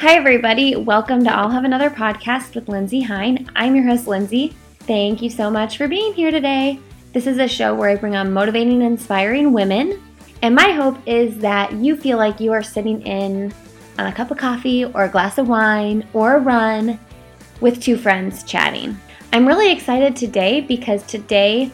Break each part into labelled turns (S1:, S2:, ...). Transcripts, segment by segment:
S1: Hi, everybody. Welcome to I'll Have Another podcast with Lindsay Hein. I'm your host, Lindsay. Thank you so much for being here today. This is a show where I bring on motivating and inspiring women. And my hope is that you feel like you are sitting in on a cup of coffee or a glass of wine or a run with two friends chatting. I'm really excited today because today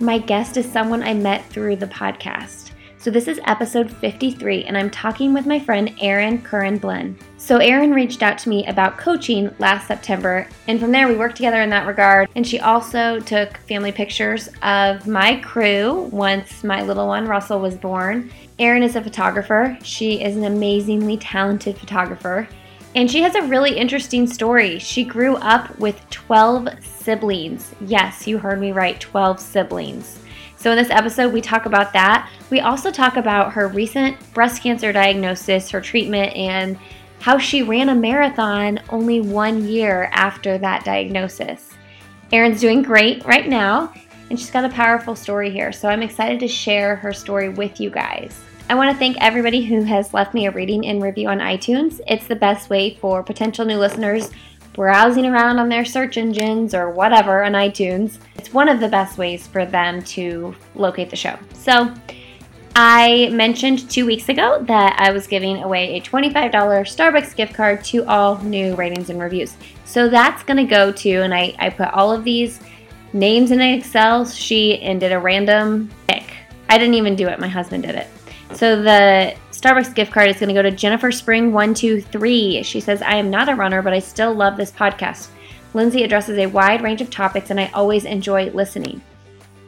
S1: my guest is someone I met through the podcast. So, this is episode 53, and I'm talking with my friend Erin Curran Blinn. So, Erin reached out to me about coaching last September, and from there we worked together in that regard. And she also took family pictures of my crew once my little one, Russell, was born. Erin is a photographer, she is an amazingly talented photographer. And she has a really interesting story. She grew up with 12 siblings. Yes, you heard me right 12 siblings. So, in this episode, we talk about that. We also talk about her recent breast cancer diagnosis, her treatment, and how she ran a marathon only one year after that diagnosis. Erin's doing great right now, and she's got a powerful story here. So, I'm excited to share her story with you guys. I want to thank everybody who has left me a rating and review on iTunes. It's the best way for potential new listeners browsing around on their search engines or whatever on iTunes. It's one of the best ways for them to locate the show. So, I mentioned two weeks ago that I was giving away a $25 Starbucks gift card to all new ratings and reviews. So that's going to go to, and I, I put all of these names in an Excel sheet and did a random pick. I didn't even do it, my husband did it. So the Starbucks gift card is going to go to Jennifer Spring 123. She says, I am not a runner, but I still love this podcast. Lindsay addresses a wide range of topics, and I always enjoy listening.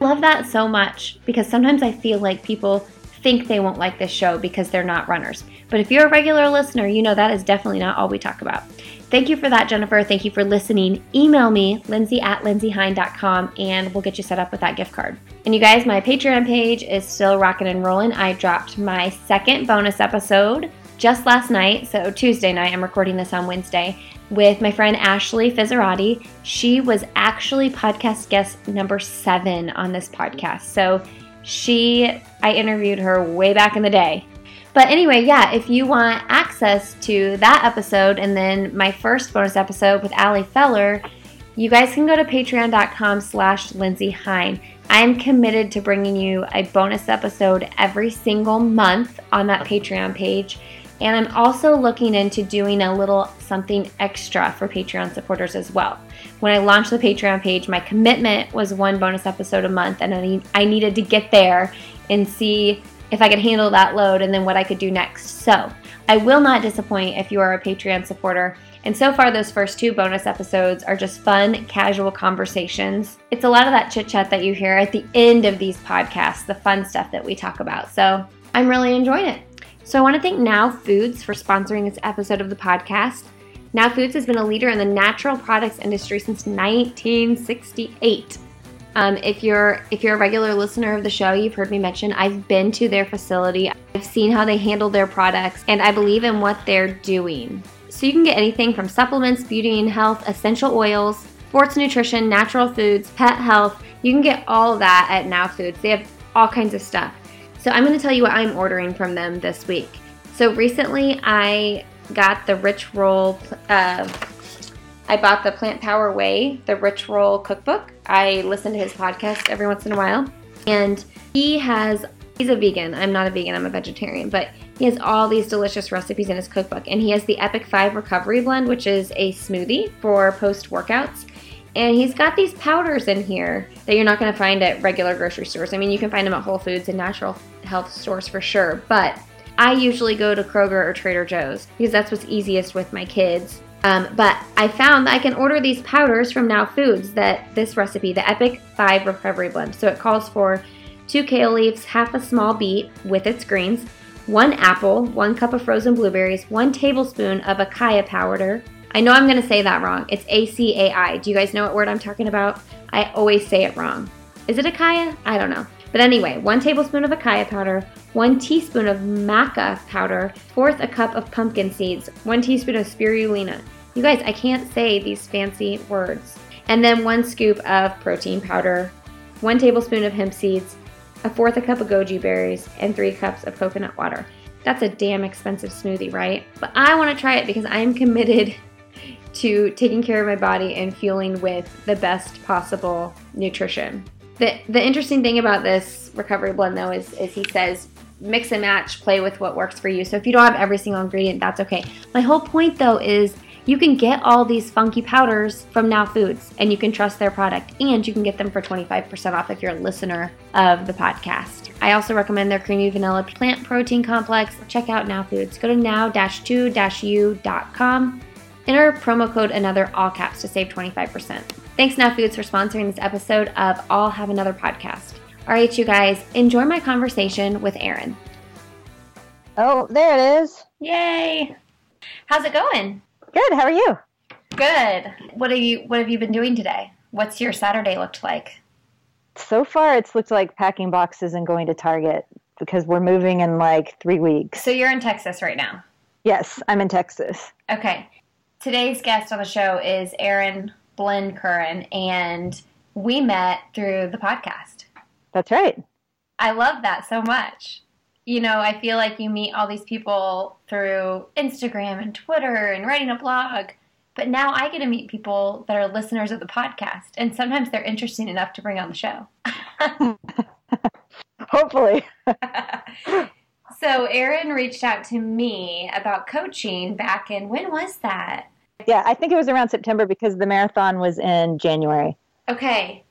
S1: I love that so much because sometimes I feel like people think they won't like this show because they're not runners. But if you're a regular listener, you know that is definitely not all we talk about. Thank you for that, Jennifer. Thank you for listening. Email me, lindsay at lindsayhein.com, and we'll get you set up with that gift card. And you guys, my Patreon page is still rocking and rolling. I dropped my second bonus episode just last night, so Tuesday night. I'm recording this on Wednesday with my friend Ashley Fizzerati. She was actually podcast guest number seven on this podcast. So she, I interviewed her way back in the day. But anyway, yeah, if you want access to that episode and then my first bonus episode with Ali Feller, you guys can go to patreon.com slash Lindsay Hein. I'm committed to bringing you a bonus episode every single month on that Patreon page. And I'm also looking into doing a little something extra for Patreon supporters as well. When I launched the Patreon page, my commitment was one bonus episode a month, and I, I needed to get there and see if I could handle that load and then what I could do next. So I will not disappoint if you are a Patreon supporter. And so far, those first two bonus episodes are just fun, casual conversations. It's a lot of that chit chat that you hear at the end of these podcasts, the fun stuff that we talk about. So I'm really enjoying it. So I want to thank Now Foods for sponsoring this episode of the podcast. Now Foods has been a leader in the natural products industry since 1968. Um, if you're if you're a regular listener of the show, you've heard me mention I've been to their facility. I've seen how they handle their products, and I believe in what they're doing. So you can get anything from supplements, beauty and health, essential oils, sports nutrition, natural foods, pet health. You can get all that at Now Foods. They have all kinds of stuff. So I'm going to tell you what I'm ordering from them this week. So recently I got the Rich Roll uh, I bought the Plant Power Way, the Ritual cookbook. I listen to his podcast every once in a while. And he has, he's a vegan. I'm not a vegan, I'm a vegetarian. But he has all these delicious recipes in his cookbook. And he has the Epic 5 Recovery Blend, which is a smoothie for post workouts. And he's got these powders in here that you're not going to find at regular grocery stores. I mean, you can find them at Whole Foods and natural health stores for sure. But I usually go to Kroger or Trader Joe's because that's what's easiest with my kids um, but I found I can order these powders from Now Foods that this recipe, the Epic 5 Recovery Blend. So it calls for two kale leaves, half a small beet with its greens, one apple, one cup of frozen blueberries, one tablespoon of acai powder. I know I'm going to say that wrong. It's A C A I. Do you guys know what word I'm talking about? I always say it wrong. Is it acai? I don't know. But anyway, one tablespoon of acai powder, one teaspoon of maca powder, fourth a cup of pumpkin seeds, one teaspoon of spirulina. You guys, I can't say these fancy words. And then one scoop of protein powder, one tablespoon of hemp seeds, a fourth a cup of goji berries, and three cups of coconut water. That's a damn expensive smoothie, right? But I want to try it because I'm committed to taking care of my body and fueling with the best possible nutrition. The, the interesting thing about this recovery blend though is, is he says mix and match, play with what works for you. So if you don't have every single ingredient, that's okay. My whole point though is you can get all these funky powders from Now Foods and you can trust their product and you can get them for 25% off if you're a listener of the podcast. I also recommend their creamy vanilla plant protein complex. Check out Now Foods. Go to now-2-u.com. Enter promo code another all caps to save 25%. Thanks Now Foods for sponsoring this episode of I'll Have Another podcast. All right, you guys, enjoy my conversation with Erin.
S2: Oh, there it is.
S1: Yay! How's it going?
S2: Good. How are you?
S1: Good. What have you What have you been doing today? What's your Saturday looked like?
S2: So far, it's looked like packing boxes and going to Target because we're moving in like three weeks.
S1: So you're in Texas right now.
S2: Yes, I'm in Texas.
S1: Okay. Today's guest on the show is Erin Blinn Curran, and we met through the podcast.
S2: That's right.
S1: I love that so much. You know, I feel like you meet all these people through Instagram and Twitter and writing a blog, but now I get to meet people that are listeners of the podcast, and sometimes they're interesting enough to bring on the show.
S2: Hopefully.
S1: so, Erin reached out to me about coaching back in when was that?
S2: Yeah, I think it was around September because the marathon was in January.
S1: Okay.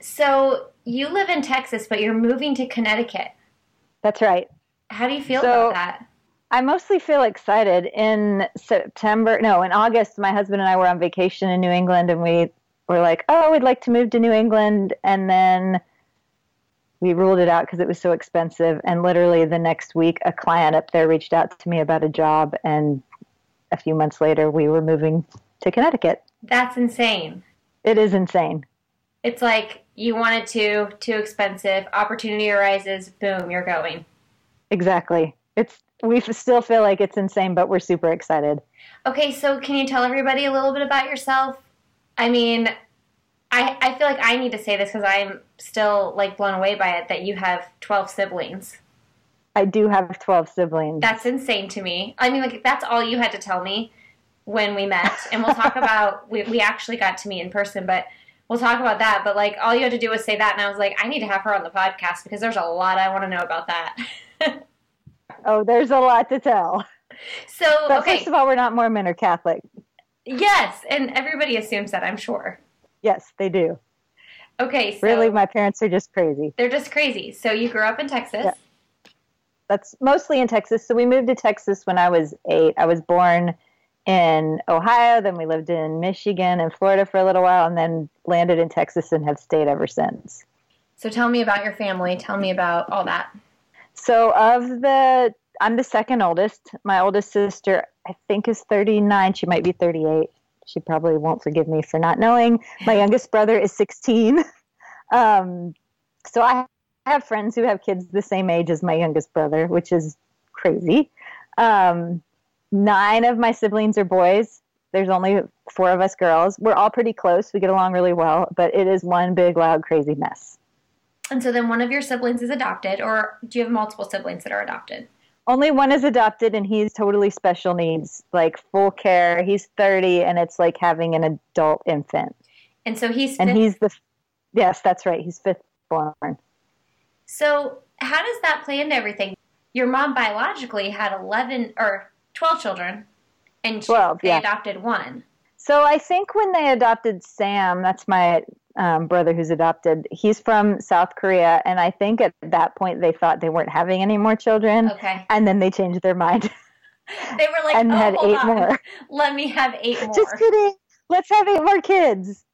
S1: So, you live in Texas, but you're moving to Connecticut.
S2: That's right.
S1: How do you feel
S2: So-
S1: about that?
S2: I mostly feel excited. In September, no, in August, my husband and I were on vacation in New England, and we were like, "Oh, we'd like to move to New England," and then we ruled it out because it was so expensive. And literally the next week, a client up there reached out to me about a job, and a few months later, we were moving to Connecticut.
S1: That's insane.
S2: It is insane.
S1: It's like you wanted to, too expensive, opportunity arises, boom, you're going.
S2: Exactly. It's we still feel like it's insane, but we're super excited.
S1: Okay, so can you tell everybody a little bit about yourself? I mean, I, I feel like I need to say this because I'm still like blown away by it that you have 12 siblings.
S2: I do have 12 siblings.
S1: That's insane to me. I mean, like, that's all you had to tell me when we met. And we'll talk about, we, we actually got to meet in person, but we'll talk about that. But like, all you had to do was say that. And I was like, I need to have her on the podcast because there's a lot I want to know about that.
S2: oh, there's a lot to tell.
S1: so,
S2: But
S1: okay.
S2: first of all, we're not Mormon or Catholic.
S1: Yes. And everybody assumes that, I'm sure.
S2: Yes, they do.
S1: Okay. So
S2: Really, my parents are just crazy.
S1: they're just crazy. So you grew up in Texas.
S2: Yeah. That's mostly in Texas. So we moved to Texas when I was eight. I was born in Ohio, then we lived in Michigan and Florida for a little while, and then landed in Texas and have stayed ever since.
S1: So tell me about your family. Tell me about all that.
S2: So of the, I'm the second oldest. My oldest sister, I think, is 39. She might be 38. She probably won't forgive me for not knowing. My youngest brother is 16. Um, so I have friends who have kids the same age as my youngest brother, which is crazy. Um, nine of my siblings are boys. There's only four of us girls. We're all pretty close. We get along really well, but it is one big, loud, crazy mess.
S1: And so then one of your siblings is adopted, or do you have multiple siblings that are adopted?
S2: Only one is adopted, and he's totally special needs, like full care. He's 30, and it's like having an adult infant.
S1: And so he's
S2: And he's the, yes, that's right. He's fifth born.
S1: so how does that play into everything? Your mom biologically had eleven or twelve children, and she,
S2: 12,
S1: they
S2: yeah.
S1: adopted one.
S2: So I think when they adopted Sam, that's my um, brother who's adopted, he's from South Korea. And I think at that point they thought they weren't having any more children.
S1: Okay,
S2: And then they changed their mind
S1: they were like,
S2: and
S1: oh,
S2: had eight
S1: on.
S2: more.
S1: Let me have eight more.
S2: Just kidding. Let's have eight more kids.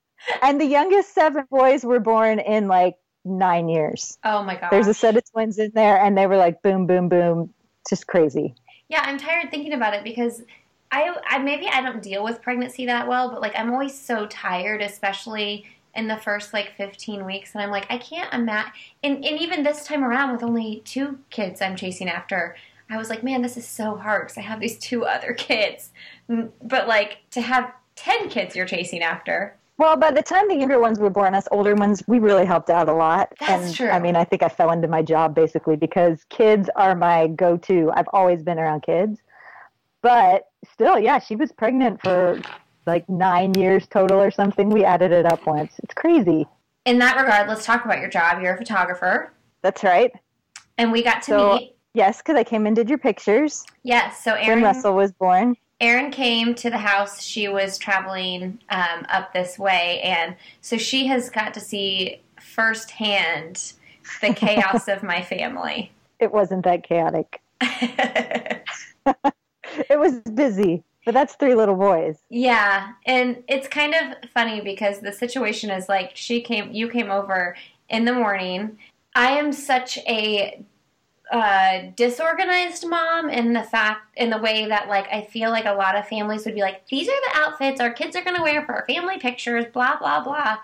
S2: And the youngest seven boys were born in like nine years.
S1: oh my god.
S2: There's a set of twins in there, and they were like boom, boom, boom, just crazy.
S1: Yeah, I'm tired thinking about it because I, I maybe I don't deal with pregnancy that well, but like I'm always so tired, especially in the first like 15 weeks, and I'm like I can't imagine. And, and even this time around, with only two kids I'm chasing after, I was like, man, this is so hard because I have these two other kids. Mm, But like to have 10 kids you're chasing after,
S2: Well, by the time the younger ones were born, us older ones, we really helped out a lot.
S1: That's
S2: and
S1: true.
S2: I mean, I think I fell into my job basically because kids are my go-to. I've always been around kids, but still, yeah, she was pregnant for like nine years total or something. We added it up once. It's crazy.
S1: In that regard, let's talk about your job. You're a photographer,
S2: That's right.
S1: and we got to
S2: So-
S1: meet.
S2: Yes, because I came and did your pictures
S1: Yes, so
S2: when Russell was born.
S1: Erin came to the house. She was traveling um, up this way, and so she has got to see firsthand the chaos of my family.
S2: It wasn't that chaotic. It was busy, but that's three little boys.
S1: yeah, and it's kind of funny because the situation is like she came, you came over in the morning. I am such a uh, disorganized mom in the fact in the way that like I feel like a lot of families would be like these are the outfits our kids are going to wear for our family pictures blah blah blah.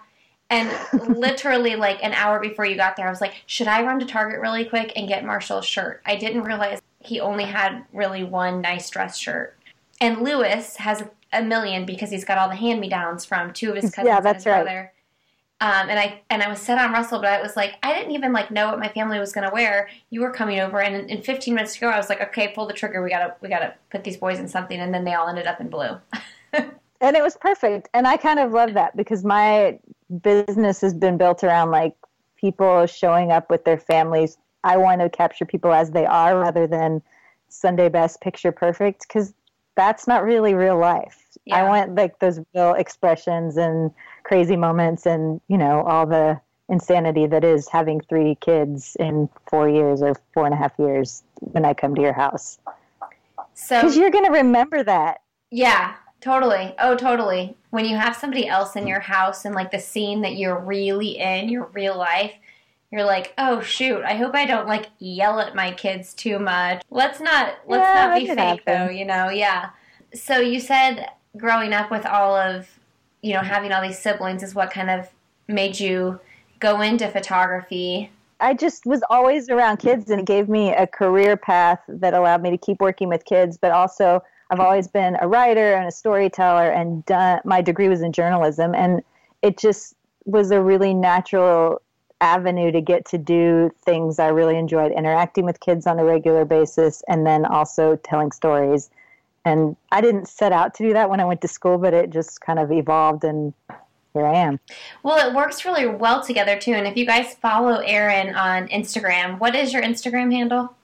S1: And literally like an hour before you got there I was like should I run to Target really quick and get Marshall's shirt? I didn't realize he only had really one nice dress shirt. And Lewis has a million because he's got all the hand me downs from two of his cousins
S2: Yeah,
S1: and
S2: that's
S1: his
S2: right.
S1: brother um, and I and I was set on Russell, but I was like, I didn't even like know what my family was going to wear. You were coming over, and in, in 15 minutes to go, I was like, okay, pull the trigger. We gotta we gotta put these boys in something, and then they all ended up in blue.
S2: and it was perfect and i kind of love that because my business has been built around like people showing up with their families i want to capture people as they are rather than sunday best picture perfect because that's not really real life i want like those real expressions and crazy moments and you know all the insanity that is having three kids in four years or four and a half years when i come to your house
S1: So
S2: because you're going to remember that
S1: yeah, totally. Oh, totally. When you have somebody else in your house and like the scene that you're really in, your real life. You're like, oh shoot! I hope I don't like yell at my kids too much. Let's not let's
S2: Yeah,
S1: not be fake
S2: happen.
S1: though, you know? Yeah. So you said growing up with all of, you know, having all these siblings is what kind of made you go into photography.
S2: I just was always around kids and it gave me a career path that allowed me to keep working with kids, but also I've always been a writer and a storyteller and done, my degree was in journalism and it just was a really natural avenue to get to do things I really enjoyed interacting with kids on a regular basis and then also telling stories. And I didn't set out to do that when I went to school, but it just kind of evolved and here I am.
S1: Well, it works really well together too. And if you guys follow Erin on Instagram, what is your Instagram handle?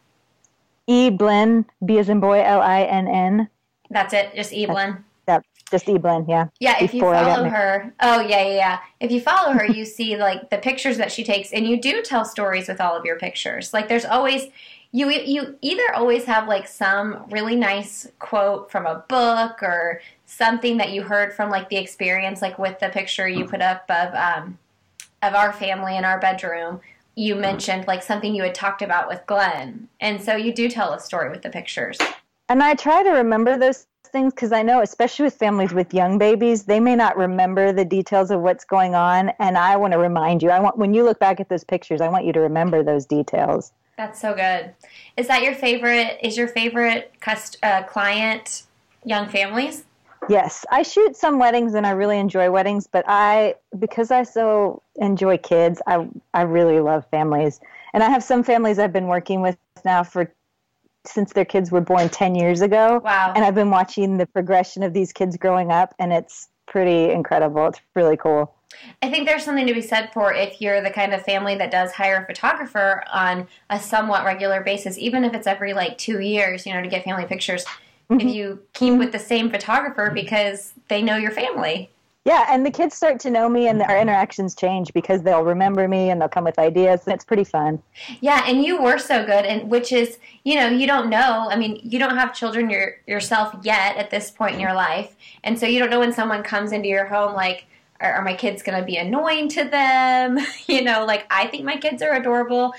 S2: E Blinn, B as in boy, L I N N.
S1: That's it, just Evelyn.
S2: Yep, just Eblinn, yeah.
S1: Yeah, if you
S2: Before
S1: follow her, oh yeah, yeah, yeah. If you follow her, you see like the pictures that she takes, and you do tell stories with all of your pictures. Like there's always you you either always have like some really nice quote from a book or something that you heard from like the experience, like with the picture you put up of um, of our family in our bedroom. You mentioned like something you had talked about with Glenn, and so you do tell a story with the pictures.
S2: And I try to remember those things because I know, especially with families with young babies, they may not remember the details of what's going on. And I want to remind you, I want when you look back at those pictures, I want you to remember those details.
S1: That's so good. Is that your favorite? Is your favorite cust- uh, client young families?
S2: Yes, I shoot some weddings and I really enjoy weddings, but I because I so enjoy kids, I I really love families. And I have some families I've been working with now for since their kids were born 10 years ago.
S1: Wow.
S2: and I've been watching the progression of these kids growing up, and it's pretty incredible. It's really cool.
S1: I think there's something to be said for if you're the kind of family that does hire a photographer on a somewhat regular basis, even if it's every like two years, you know, to get family pictures. If mm-hmm. you keep with the same photographer because they know your family.
S2: Yeah, and the kids start to know me, and our interactions change because they'll remember me and they'll come with ideas, and it's pretty fun.
S1: Yeah, and you were so good, and which is, you know, you don't know. I mean, you don't have children your, yourself yet at this point in your life, and so you don't know when someone comes into your home, like, are, are my kids going to be annoying to them? you know, like I think my kids are adorable,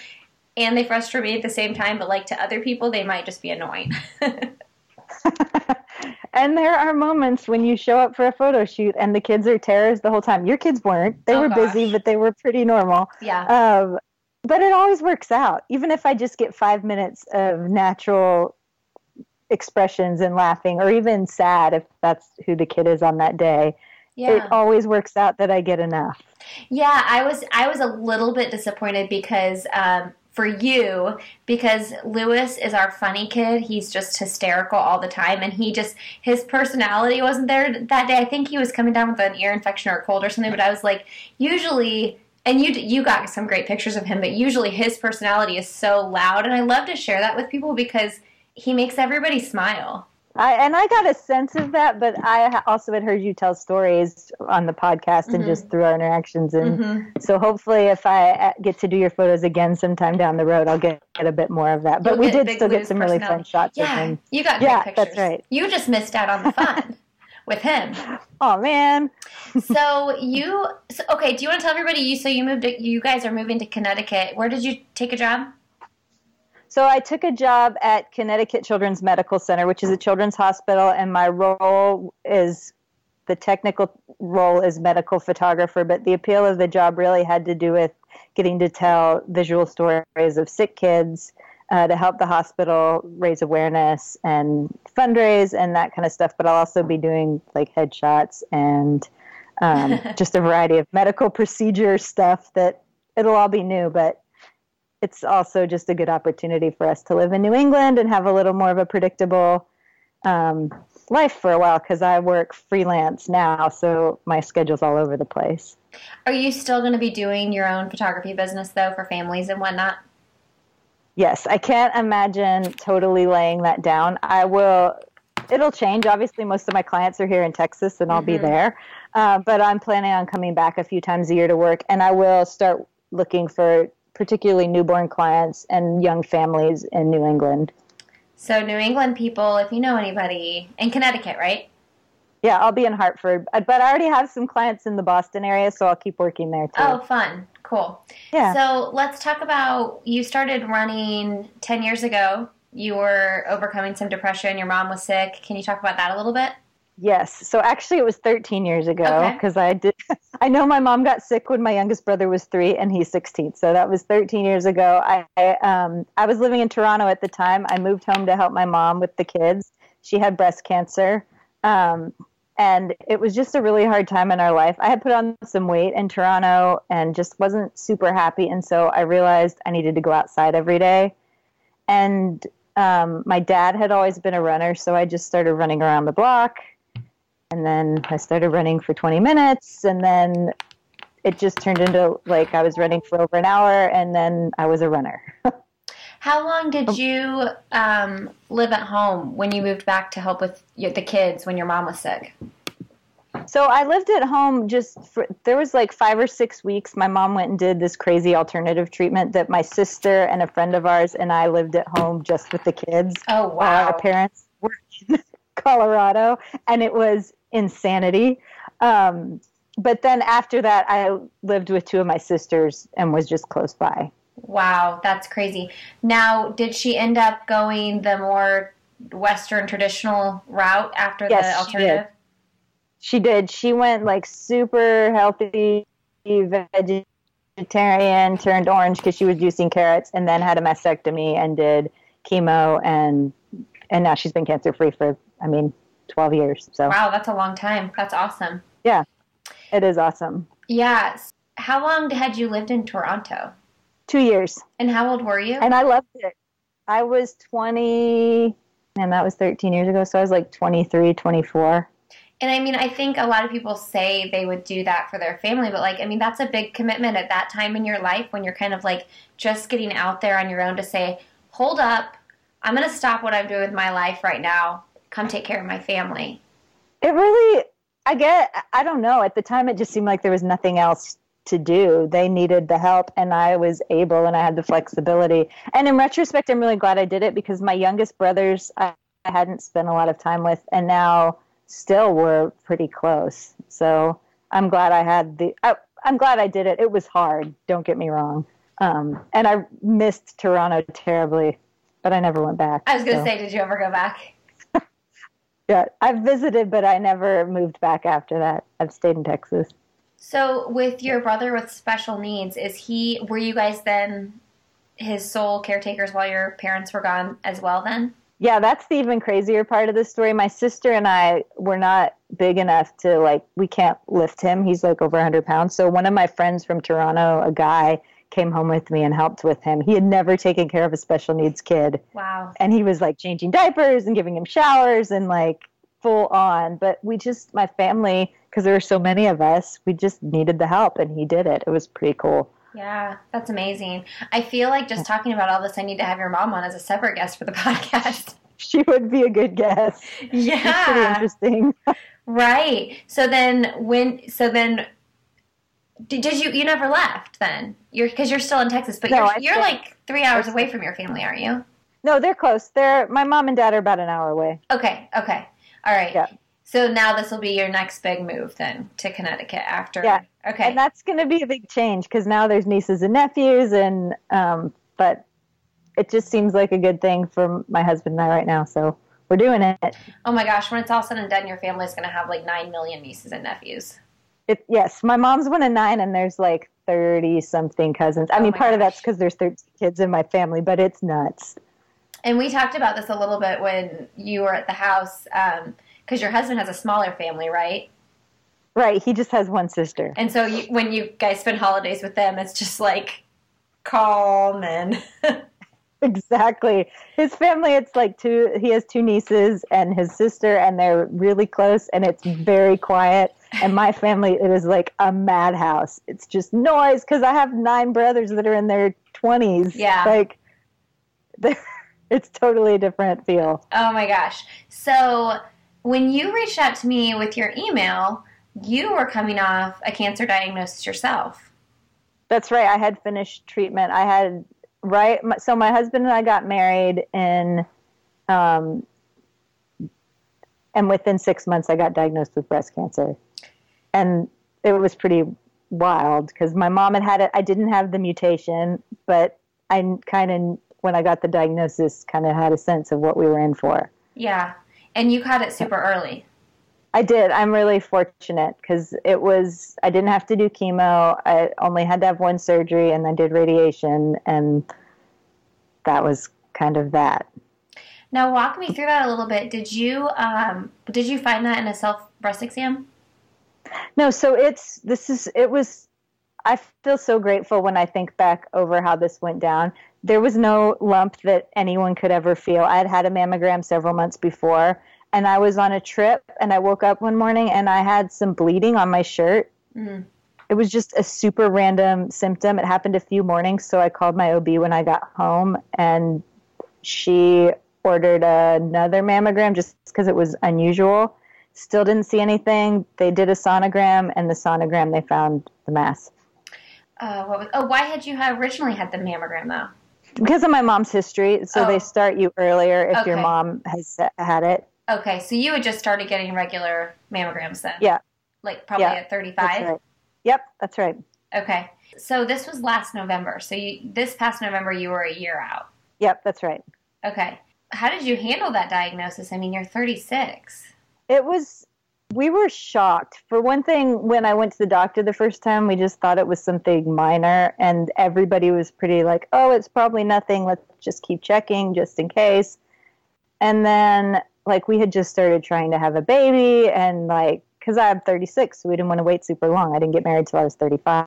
S1: and they frustrate me at the same time, but like to other people, they might just be annoying.
S2: and there are moments when you show up for a photo shoot and the kids are terrors the whole time. Your kids weren't; they
S1: Oh,
S2: were busy, but they were pretty normal.
S1: yeah.
S2: Um, but it always works out, even if I just get five minutes of natural expressions and laughing, or even sad if that's who the kid is on that day. Yeah. it always works out that I get enough.
S1: Yeah, I was I was a little bit disappointed because um, for you because Lewis is our funny kid. He's just hysterical all the time, and he just his personality wasn't there that day. I think he was coming down with an ear infection or a cold or something. But I was like, usually, and you you got some great pictures of him, but usually his personality is so loud, and I love to share that with people because he makes everybody smile.
S2: I, and I got a sense of that, but I also had heard you tell stories on the podcast and mm-hmm. just through our interactions. And mm-hmm. so hopefully, if I uh, get to do your photos again sometime down the road, I'll get, get a bit more of that. But You'll we did still get some really fun shots
S1: yeah,
S2: of him.
S1: You got yeah, pictures. that's right. You just missed out on the fun. with him.
S2: Oh man.
S1: so you so, okay? Do you want to tell everybody you so you moved? To, you guys are moving to Connecticut. Where did you take a job?
S2: So I took a job at Connecticut Children's Medical Center, which is a children's hospital, and my role is the technical role is medical photographer, but the appeal of the job really had to do with getting to tell visual stories of sick kids uh, to help the hospital raise awareness and fundraise and that kind of stuff. But I'll also be doing like headshots and um, just a variety of medical procedure stuff that it'll all be new, but it's also just a good opportunity for us to live in New England and have a little more of a predictable um, life for a while because I work freelance now, so my schedule's all over the place.
S1: Are you still going to be doing your own photography business though for families and whatnot?
S2: Yes, I can't imagine totally laying that down. I will. It'll change. Obviously, most of my clients are here in Texas, and I'll mm-hmm. be there. Uh, but I'm planning on coming back a few times a year to work, and I will start looking for particularly newborn clients and young families in New England.
S1: So, New England people, if you know anybody in Connecticut, right?
S2: Yeah, I'll be in Hartford, uh, but I already have some clients in the Boston area, so I'll keep working there too.
S1: Oh, fun. Cool.
S2: Yeah.
S1: So, let's talk about you started running 10 years ago. You were overcoming some depression, your mom was sick. Can you talk about that a little bit?
S2: Yes. So actually, it was 13 years ago because okay. I did. I know my mom got sick when my youngest brother was three and he's 16. So that was 13 years ago. I I, um, I was living in Toronto at the time. I moved home to help my mom with the kids. She had breast cancer. Um, and it was just a really hard time in our life. I had put on some weight in Toronto and just wasn't super happy. And so I realized I needed to go outside every day. And um, my dad had always been a runner, so I just started running around the block and then I started running for 20 minutes, and then it just turned into like I was running for over an hour, and then I was a runner.
S1: How long did oh. you um, live at home when you moved back to help with the kids when your mom was sick?
S2: So I lived at home just for, there was like five or six weeks. My mom went and did this crazy alternative treatment that my sister and a friend of ours and I lived at home just with the kids.
S1: Oh wow!
S2: Our parents were in Colorado, and it was insanity. Um, but then after that, I lived with two of my sisters and was just close by.
S1: Wow, that's crazy. Now, did she end up going the more Western traditional route after yes, the alternative?
S2: She did. she did. She went like super healthy, vegetarian, turned orange because she was juicing carrots, and then had a mastectomy and did chemo and and now she's been cancer free for I mean 12 years. So
S1: Wow, that's a long time. That's awesome.
S2: Yeah. It is awesome.
S1: Yes. How long had you lived in Toronto?
S2: 2 years.
S1: And how old were you?
S2: And I loved it. I was 20 and that was 13 years ago, so I was like 23, 24.
S1: And I mean, I think a lot of people say they would do that for their family, but like, I mean, that's a big commitment at that time in your life when you're kind of like just getting out there on your own to say, hold up, I'm going to stop what I'm doing with my life right now come take care of my family.
S2: It really, I get, I don't know. At the time, it just seemed like there was nothing else to do. They needed the help, and I was able and I had the flexibility. And in retrospect, I'm really glad I did it because my youngest brothers, I, I hadn't spent a lot of time with, and now still we're pretty close. So I'm glad I had the, I, I'm glad I did it. It was hard, don't get me wrong. Um, and I missed Toronto terribly, but I never went back.
S1: I was going to so. say, did you ever go back?
S2: Yeah, I've visited, but I never moved back after that. I've stayed in Texas.
S1: So, with your brother with special needs, is he? Were you guys then his sole caretakers while your parents were gone as well? Then.
S2: Yeah, that's the even crazier part of the story. My sister and I were not big enough to like we can't lift him. He's like over 100 pounds. So one of my friends from Toronto, a guy, came home with me and helped with him. He had never taken care of a special needs kid.
S1: Wow.
S2: And he was like changing diapers and giving him showers and like full on. But we just, my family, because there were so many of us, we just needed the help and he did it. It was pretty cool.
S1: Yeah, that's amazing. I feel like just talking about all this, I need to have your mom on as a separate guest for the podcast.
S2: She would be a good guest.
S1: Yeah.
S2: It's pretty interesting.
S1: Right. So then when so then did, did you you never left then? You're because you're still in Texas, but
S2: No,
S1: you're you're like three hours away from your family, aren't you?
S2: No, they're close. They're my mom and dad are about an hour away.
S1: Okay, okay. All right.
S2: Yeah.
S1: So now this will be your next big move then to Connecticut after
S2: Yeah.
S1: Okay.
S2: And that's going to be a big change because now there's nieces and nephews, and um, but it just seems like a good thing for my husband and I right now. So we're doing it.
S1: oh my gosh, when it's all said and done, your family's gonna have like nine million nieces and nephews.
S2: It yes, my mom's one of nine, and there's like thirty something cousins. I
S1: Oh
S2: mean, part of that's because there's thirteen kids in my family, but it's nuts.
S1: And we talked about this a little bit when you were at the house, um, because your husband has a smaller family, right?
S2: Right? He just has one sister.
S1: And so you, when you guys spend holidays with them, it's just like calm and
S2: Exactly. His family, it's like two, he has two nieces and his sister, and they're really close, and it's very quiet. And my family, it is like a madhouse. It's just noise because I have nine brothers that are in their 20s.
S1: Yeah.
S2: Like, it's totally a different feel.
S1: oh my gosh. So when you reached out to me with your email, you were coming off a cancer diagnosis yourself.
S2: That's right. I had finished treatment. I had, right. So my husband and I got married in, um, and within six months, I got diagnosed with breast cancer. And it was pretty wild because my mom had had it. I didn't have the mutation, but I kind of, when I got the diagnosis, kind of had a sense of what we were in for.
S1: Yeah. And you caught it super early.
S2: I did. I'm really fortunate because it was, I didn't have to do chemo. I only had to have one surgery and I did radiation, and that was kind of that.
S1: Now walk me through that a little bit. Did you um, did you find that in a self breast exam?
S2: No, so it's, this is, it was, I feel so grateful when I think back over how this went down. There was no lump that anyone could ever feel. I had had a mammogram several months before, and I was on a trip, and I woke up one morning and I had some bleeding on my shirt.
S1: Mm.
S2: it was just a super random symptom. It happened a few mornings, so I called my OB when I got home, and she ordered another mammogram just because it was unusual. Still didn't see anything. They did a sonogram, and the sonogram they found the mass.
S1: Uh, what was, oh, why had you originally had the mammogram though?
S2: Because of my mom's history, so
S1: Oh.
S2: they start you earlier if your mom has had it.
S1: Okay, so you had just started getting regular mammograms then?
S2: Yeah.
S1: Like probably
S2: Yeah,
S1: at
S2: That's
S1: 35?
S2: right. Yep, that's right.
S1: Okay. So this was last November. So you, this past November, you were a year out.
S2: Yep, that's right.
S1: Okay. How did you handle that diagnosis? I mean, you're 36.
S2: It was, we were shocked. For one thing, when I went to the doctor the first time, we just thought it was something minor, and everybody was pretty like, oh, it's probably nothing. Let's just keep checking just in case. And then, like, we had just started trying to have a baby, and like, because I'm 36, so we didn't want to wait super long. I didn't get married till I was 35.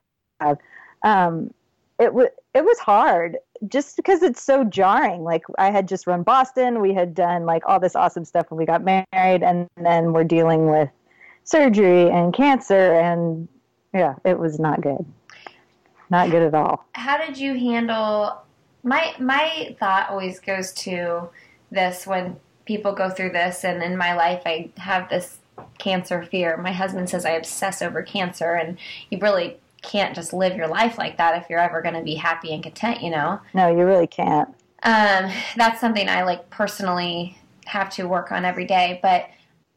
S2: Um, it was it was hard just because it's so jarring. Like I had just run Boston, we had done like all this awesome stuff when we got married, and then we're dealing with surgery and cancer, and yeah, it was not good, not good at all.
S1: How did you handle my my thought always goes to this when people go through this and in my life I have this cancer fear. My husband says I obsess over cancer and you really can't just live your life like that if you're ever going to be happy and content, you know.
S2: No, you really can't.
S1: Um, that's something I like personally have to work on every day. But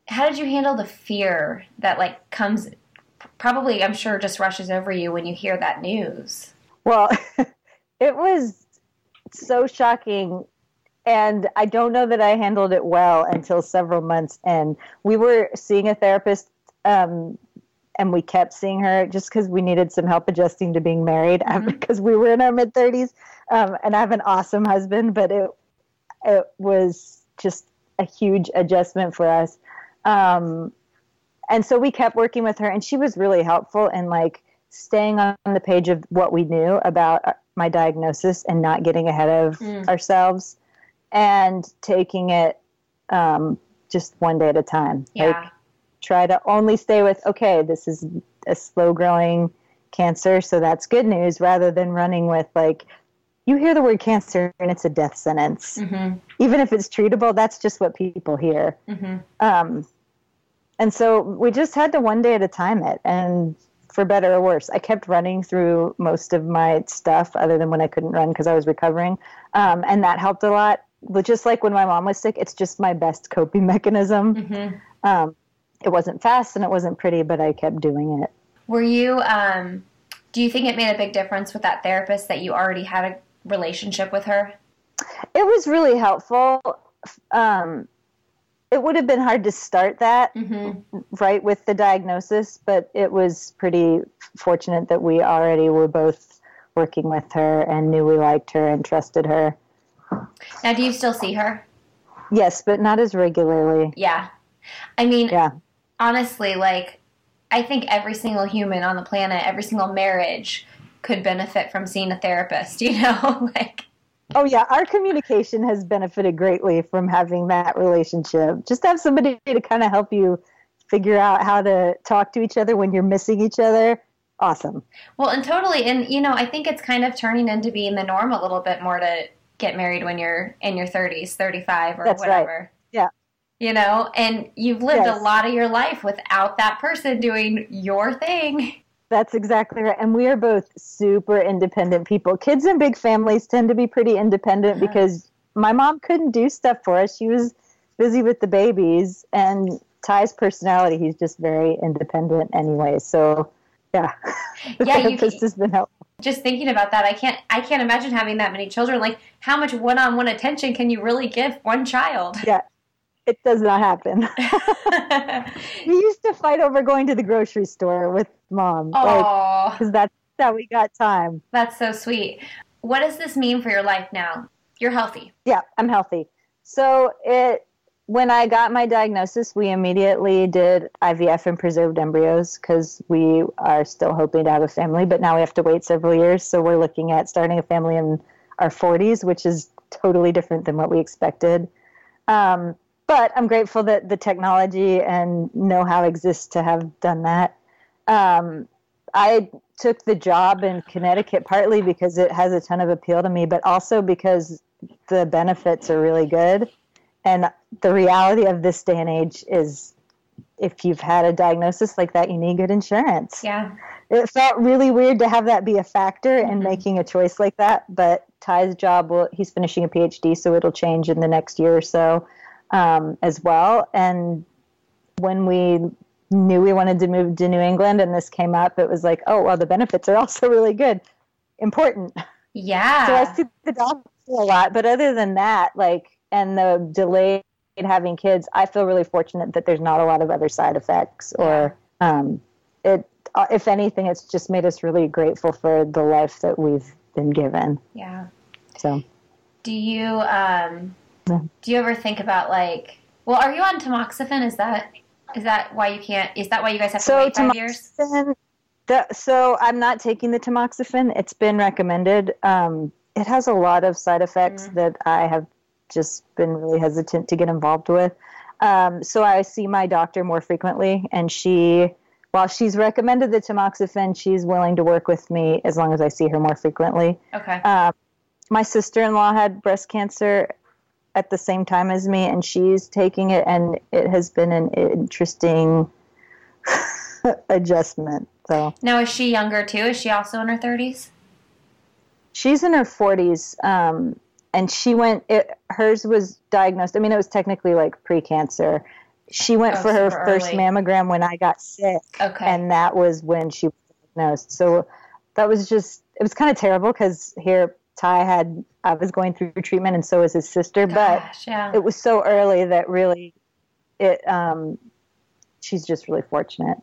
S1: how did you handle the fear that like comes? Probably, I'm sure, just rushes over you when you hear that news.
S2: Well, it was so shocking. And I don't know that I handled it well until several months in. We were seeing a therapist, um, and we kept seeing her just because we needed some help adjusting to being married because we were in our mid 30s. Um, and I have an awesome husband, but it, it was just a huge adjustment for us. Um, and so we kept working with her, and she was really helpful in like staying on the page of what we knew about uh, my diagnosis and not getting ahead of mm. ourselves and taking it um, just one day at a time.
S1: Yeah.
S2: Like, try to only stay with, okay, this is a slow growing cancer, so that's good news, rather than running with, like, you hear the word cancer and it's a death sentence. Mm-hmm. Even if it's treatable, that's just what people hear. Mm-hmm. Um, and so we just had to one day at a time it. And for better or worse, I kept running through most of my stuff other than when I couldn't run because I was recovering. Um, and that helped a lot. But just like when my mom was sick, it's just my best coping mechanism. Mm-hmm. Um, it wasn't fast and it wasn't pretty, but I kept doing it.
S1: Were you, um, do you think it made a big difference with that therapist that you already had a relationship with her?
S2: It was really helpful. Um, it would have been hard to start that mm-hmm. right with the diagnosis, but it was pretty fortunate that we already were both working with her and knew we liked her and trusted her.
S1: Now, do you still see her?
S2: Yes, but not as regularly.
S1: Yeah. I mean, yeah. Honestly, like, I think every single human on the planet, every single marriage could benefit from seeing a therapist, you know? like,
S2: Oh yeah, our communication has benefited greatly from having that relationship. Just have somebody to kind of help you figure out how to talk to each other when you're missing each other. Awesome.
S1: Well, and totally, and you know, I think it's kind of turning into being the norm a little bit more to get married when you're in your 30s, 35 or
S2: That's
S1: whatever.
S2: Right. Yeah.
S1: You know, and you've lived yes. a lot of your life without that person doing your thing.
S2: That's exactly right. And we are both super independent people. Kids in big families tend to be pretty independent because my mom couldn't do stuff for us. She was busy with the babies. And Ty's personality, he's just very independent anyway. So, yeah, the yeah, therapist you, has been helpful.
S1: Just thinking about that, I can't. I can't imagine having that many children. Like, how much one-on-one attention can you really give one child?
S2: Yeah, it does not happen. we used to fight over going to the grocery store with mom.
S1: Oh,
S2: because like, that's how we got time.
S1: That's so sweet. What does this mean for your life now? You're healthy.
S2: Yeah, I'm healthy. So it when I got my diagnosis, we immediately did IVF and preserved embryos because we are still hoping to have a family, but now we have to wait several years. So we're looking at starting a family in our 40s, which is totally different than what we expected. Um, but I'm grateful that the technology and know how exists to have done that. Um, I took the job in Connecticut partly because it has a ton of appeal to me, but also because the benefits are really good. And the reality of this day and age is if you've had a diagnosis like that, you need good insurance.
S1: Yeah.
S2: It felt really weird to have that be a factor in mm-hmm. making a choice like that, but Ty's job will he's finishing a PhD, so it'll change in the next year or so um, as well. And when we knew we wanted to move to New England and this came up, it was like, oh, well, the benefits are also really good, important.
S1: Yeah.
S2: So I see the doctor a lot, but other than that, like, and the delay in having kids, I feel really fortunate that there's not a lot of other side effects or um, it. Uh, if anything, it's just made us really grateful for the life that we've been given.
S1: Yeah.
S2: So.
S1: Do you um, do you ever think about like, well, are you on tamoxifen? Is that is that why you can't? Is that why you guys have to so wait five years?
S2: The, so I'm not taking the tamoxifen. It's been recommended. Um, it has a lot of side effects mm-hmm. that I have just been really hesitant to get involved with. Um, so I see my doctor more frequently, and she, while she's recommended the tamoxifen, she's willing to work with me as long as I see her more frequently.
S1: Okay. Um,
S2: my sister-in-law had breast cancer at the same time as me, and she's taking it, and it has been an interesting adjustment. So
S1: now, is she younger too? Is she also in her thirties?
S2: She's in her forties, um, and she went. It, hers was diagnosed. I mean, it was technically like pre-cancer. She went oh, for her first early. mammogram when I got sick,
S1: okay.
S2: and that was when she was diagnosed. So that was just it was kind of terrible because here Ty had I was going through treatment, and so was his sister. Gosh,
S1: but yeah.
S2: it was so early that really, it. Um, she's just really fortunate.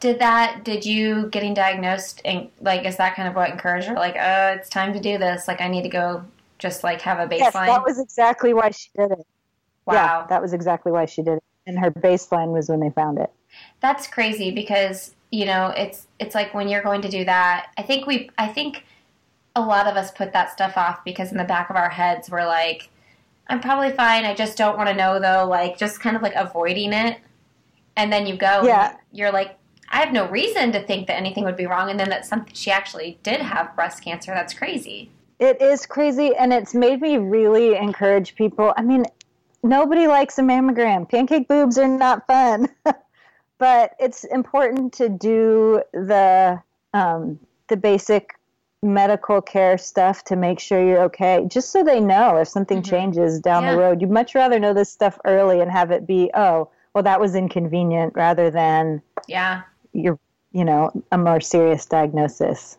S1: Did that? Did you getting diagnosed and like is that kind of what encouraged her? Like, oh, it's time to do this. Like, I need to go. Just like have a baseline. Yes,
S2: that was exactly why she did it.
S1: Wow.
S2: Yeah, that was exactly why she did it. And her baseline was when they found it.
S1: That's crazy because, you know, it's it's like when you're going to do that, I think we I think a lot of us put that stuff off because in the back of our heads we're like I'm probably fine. I just don't want to know though, like just kind of like avoiding it. And then you go
S2: Yeah.
S1: you're like I have no reason to think that anything would be wrong and then that something she actually did have breast cancer. That's crazy.
S2: It is crazy, and it's made me really encourage people. I mean, nobody likes a mammogram. Pancake boobs are not fun, but it's important to do the um, the basic medical care stuff to make sure you're okay, just so they know if something
S1: Mhm.
S2: changes down
S1: Yeah.
S2: the road. You'd much rather know this stuff early and have it be, oh, well, that was inconvenient, rather than
S1: Yeah.
S2: you're, you know, a more serious diagnosis.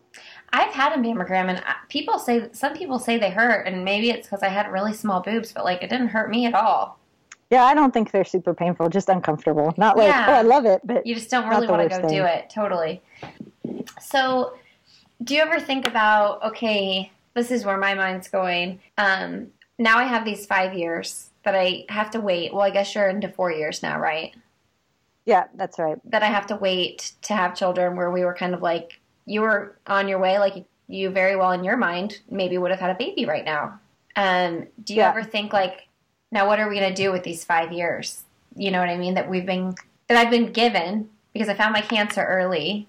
S1: I've had a mammogram, and people say some people say they hurt, and maybe it's because I had really small boobs, but like it didn't hurt me at all.
S2: Yeah, I don't think they're super painful, just uncomfortable. Not like,
S1: Yeah.
S2: oh, I love it, but
S1: You just don't really want to go do it. Totally. So, do you ever think about okay, this is where my mind's going. Um, now I have these five years that I have to wait. Well, I guess you're into four years now, right?
S2: yeah, that's right.
S1: that I have to wait to have children where we were kind of like you were on your way like you very well in your mind maybe would have had a baby right now. Um do you
S2: Yeah.
S1: ever think like now what are we going to do with these 5 years? You know what I mean that we've been that I've been given because I found my cancer early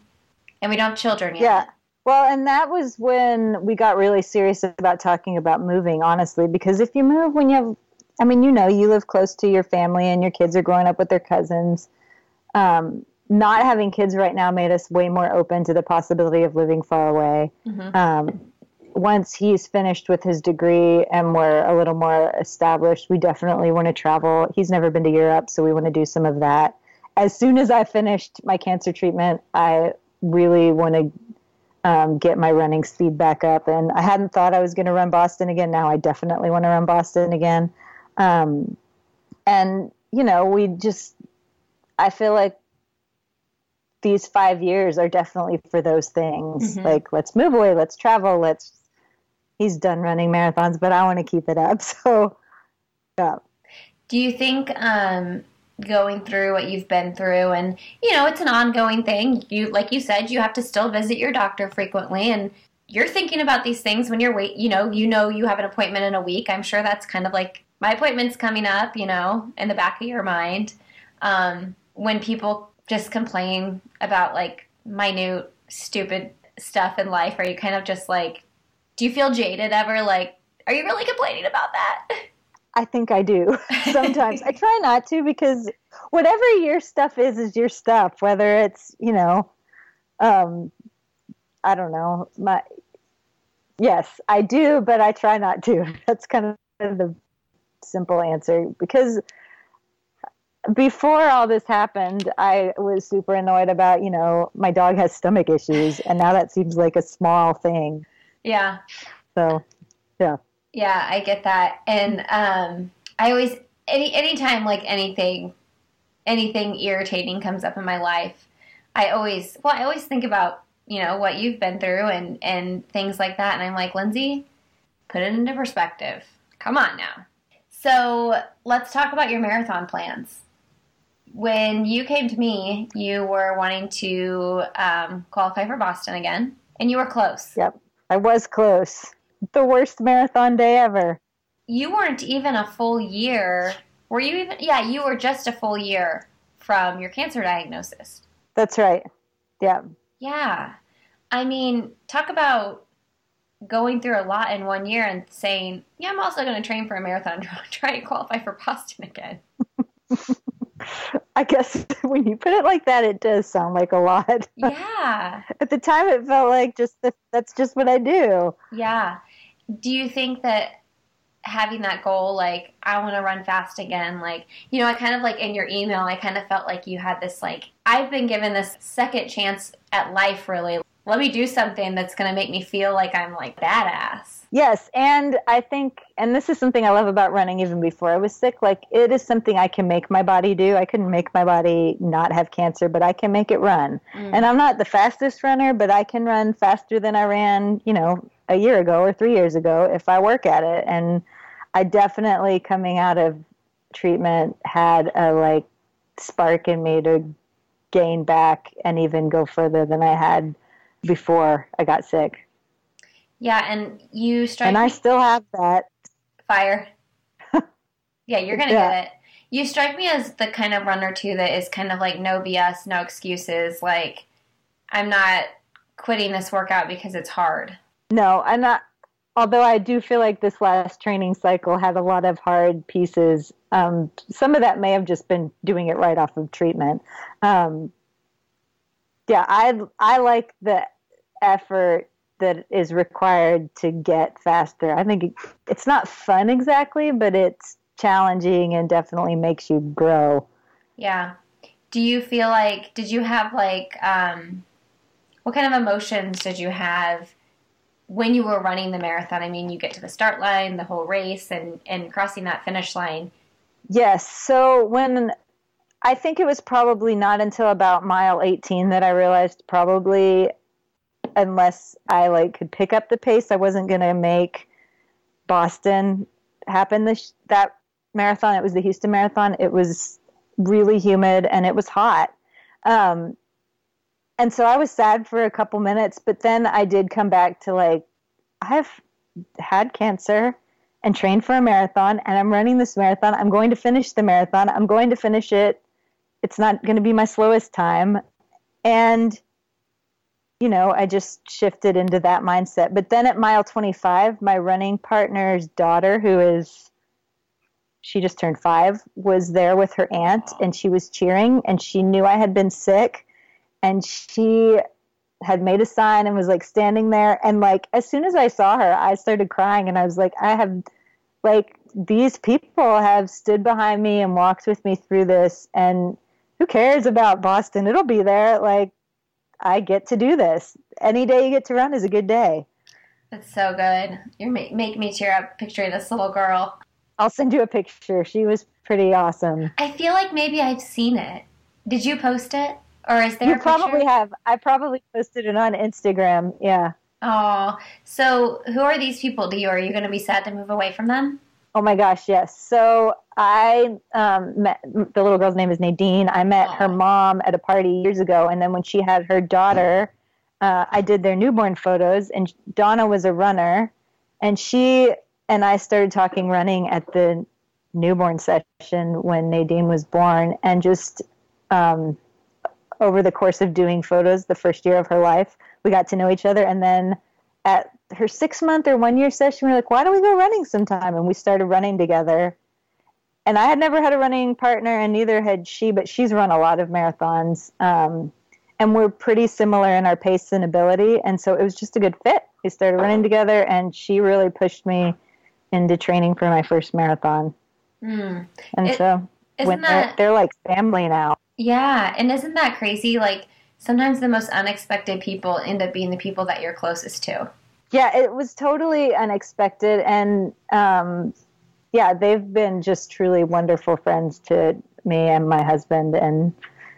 S1: and we don't have children yet.
S2: Yeah. Well, and that was when we got really serious about talking about moving, honestly, because if you move when you have, I mean, you know, you live close to your family and your kids are growing up with their cousins. Um, not having kids right now made us way more open to the possibility of living far away.
S1: Mhm.
S2: Um, once he's finished with his degree and we're a little more established, we definitely want to travel. He's never been to Europe, so we want to do some of that. As soon as I finished my cancer treatment, I really want to um, get my running speed back up. And I hadn't thought I was going to run Boston again. Now I definitely want to run Boston again. Um, and, you know, we just, I feel like these five years are definitely for those things.
S1: Mhm.
S2: Like, let's move away, let's travel, let's. He's done running marathons, but I want to keep it up. So, yeah.
S1: Do you think um, going through what you've been through, and you know, it's an ongoing thing. You, like you said, you have to still visit your doctor frequently, and you're thinking about these things when you're wait. You know, you know, you have an appointment in a week. I'm sure that's kind of like my appointment's coming up. You know, in the back of your mind, um, when people just complain about like minute, stupid stuff in life, are you kind of just like, do you feel jaded ever? Like, are you really complaining about that?
S2: I think I do sometimes. I try not to because whatever your stuff is is your stuff. Whether it's you know, um, I don't know. My yes, I do, but I try not to. That's kind of the simple answer because before all this happened, I was super annoyed about you know my dog has stomach issues, and now that seems like a small thing.
S1: yeah.
S2: So yeah.
S1: Yeah, I get that. And um I always any anytime like anything anything irritating comes up in my life, I always well, I always think about, you know, what you've been through and and things like that and I'm like, "Lindsay, put it into perspective. Come on now." So, let's talk about your marathon plans. When you came to me, you were wanting to um, qualify for Boston again, and you were close.
S2: Yep. I was close. The worst marathon day ever.
S1: you weren't even a full year. Were you even? Yeah, you were just a full year from your cancer diagnosis.
S2: That's right. Yeah.
S1: Yeah. I mean, talk about going through a lot in one year and saying, yeah, I'm also going to train for a marathon, try and qualify for Boston again.
S2: I guess when you put it like that, it does sound like a lot.
S1: Yeah.
S2: At the time, it felt like just that, that's just what I do.
S1: Yeah. Do you think that having that goal, like, I want to run fast again, like, you know, I kind of like in your email, I kind of felt like you had this, like, I've been given this second chance at life, really. Let me do something that's going to make me feel like I'm like badass.
S2: Yes, and I think, and this is something I love about running. Even before I was sick, like it is something I can make my body do. I couldn't make my body not have cancer, but I can make it run.
S1: Mm.
S2: And I'm not the fastest runner, but I can run faster than I ran, you know, a year ago or three years ago if I work at it. And I definitely coming out of treatment had a like spark in me to gain back and even go further than I had before I got sick.
S1: Yeah, and you strike
S2: And I still have that.
S1: fire. yeah, you're gonna
S2: Yeah.
S1: get it. You strike me as the kind of runner too that is kind of like no BS, no excuses. Like I'm not quitting this workout because it's hard.
S2: No, I'm not. Although I do feel like this last training cycle had a lot of hard pieces. Um, some of that may have just been doing it right off of treatment. Um, yeah, I I like the effort that is required to get faster. I think it, it's not fun exactly, but it's challenging and definitely makes you grow.
S1: Yeah. Do you feel like did you have like um what kind of emotions did you have when you were running the marathon? I mean, you get to the start line, the whole race and and crossing that finish line.
S2: Yes. So when I think it was probably not until about mile 18 that I realized probably unless I like could pick up the pace, I wasn't going to make Boston happen this that marathon. It was the Houston marathon. It was really humid and it was hot. Um, and so I was sad for a couple minutes, but then I did come back to like, I've had cancer and trained for a marathon and I'm running this marathon. I'm going to finish the marathon. I'm going to finish it. It's not going to be my slowest time. And, you know, I just shifted into that mindset. But then at mile 25, my running partner's daughter, who is, she just turned five, was there with her aunt and she was cheering and she knew I had been sick and she had made a sign and was like standing there and like as soon as I saw her I started crying and I was like I have like these people have stood behind me and walked with me through this and who cares about Boston it'll be there like I get to do this any day you get to run is a good day
S1: That's so good. You're ma- make me tear up picturing this little girl.
S2: I'll send you a picture she was pretty awesome
S1: I feel like maybe I've seen it. Did you post it? Or is there
S2: you probably have I probably posted it on Instagram yeah
S1: Oh, so who are these people you? Are you going to be sad to move away from them?
S2: Oh my gosh, yes. So I um, met the little girl's name is Nadine. I met her mom at a party years ago, and then when she had her daughter, uh, I did their newborn photos. And Donna was a runner, and she and I started talking running at the newborn session when Nadine was born, and just um, over the course of doing photos, the first year of her life, we got to know each other, and then at her six month or one year session, we were like, why don't we go running sometime? And we started running together. And I had never had a running partner, and neither had she, but she's run a lot of marathons. Um, and we're pretty similar in our pace and ability. And so it was just a good fit. We started running together, and she really pushed me into training for my first marathon.
S1: Hmm.
S2: And
S1: It-
S2: so
S1: Isn't
S2: when they're,
S1: that
S2: they're like family now.
S1: yeah? And isn't that crazy? Like sometimes the most unexpected people end up being the people that you're closest to.
S2: Yeah, it was totally unexpected, and um, yeah, they've been just truly wonderful friends to me and my husband, and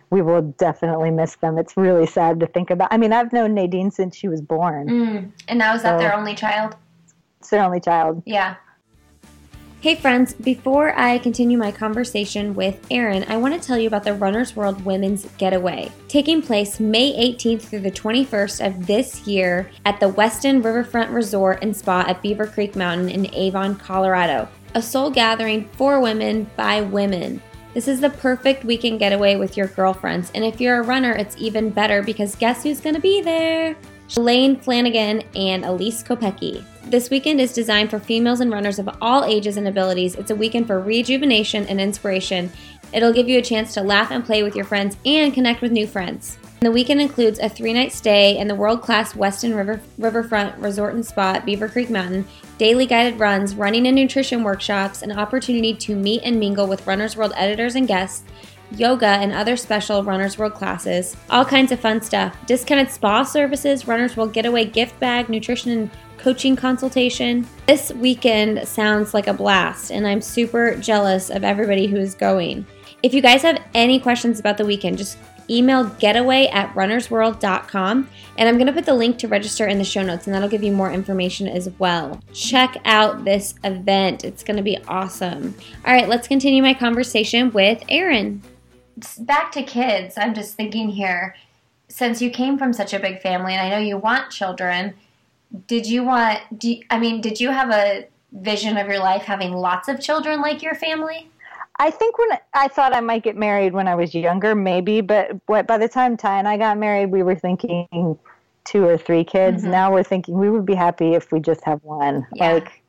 S2: we will definitely miss them. It's really sad to think about. I mean, I've known Nadine since she was born.
S1: Mm. And now is that
S2: So-
S1: their only child?
S2: It's their only child.
S1: Yeah. Hey friends, before I continue my conversation with Erin, I want to tell you about the Runner's World Women's Getaway, taking place May 18th through the 21st of this year at the Westin Riverfront Resort and Spa at Beaver Creek Mountain in Avon, Colorado. A soul gathering for women by women. This is the perfect weekend getaway with your girlfriends, and if you're a runner, it's even better because guess who's going to be there? Lane Flanagan and Elyse Kopecky. This weekend is designed for females and runners of all ages and abilities. It's a weekend for rejuvenation and inspiration. It'll give you a chance to laugh and play with your friends and connect with new friends. The weekend includes a three night stay in the world class Westin River, Riverfront Resort and Spa Beaver Creek Mountain, daily guided runs, running and nutrition workshops, an opportunity to meet and mingle with Runner's World editors and guests, yoga, and other special Runner's World classes. All kinds of fun stuff. Discounted spa services, Runner's World getaway gift bag, nutrition and coaching consultation. This weekend sounds like a blast, and I'm super jealous of everybody who is going. If you guys have any questions about the weekend, just email getaway at runnersworld.com. And I'm going to put the link to register in the show notes, and that'll give you more information as well. Check out this event, it's going to be awesome. All right, let's continue my conversation with Erin. Back to kids, I'm just thinking here since you came from such a big family, and I know you want children, did you want, do you, I mean, did you have a vision of your life having lots of children like your family?
S2: I think when I thought I might get married when I was younger, maybe, but by the time Ty and I got married, we were thinking two or three kids. Mm-hmm. Now we're thinking we would be happy if we just have one. Yeah. Like,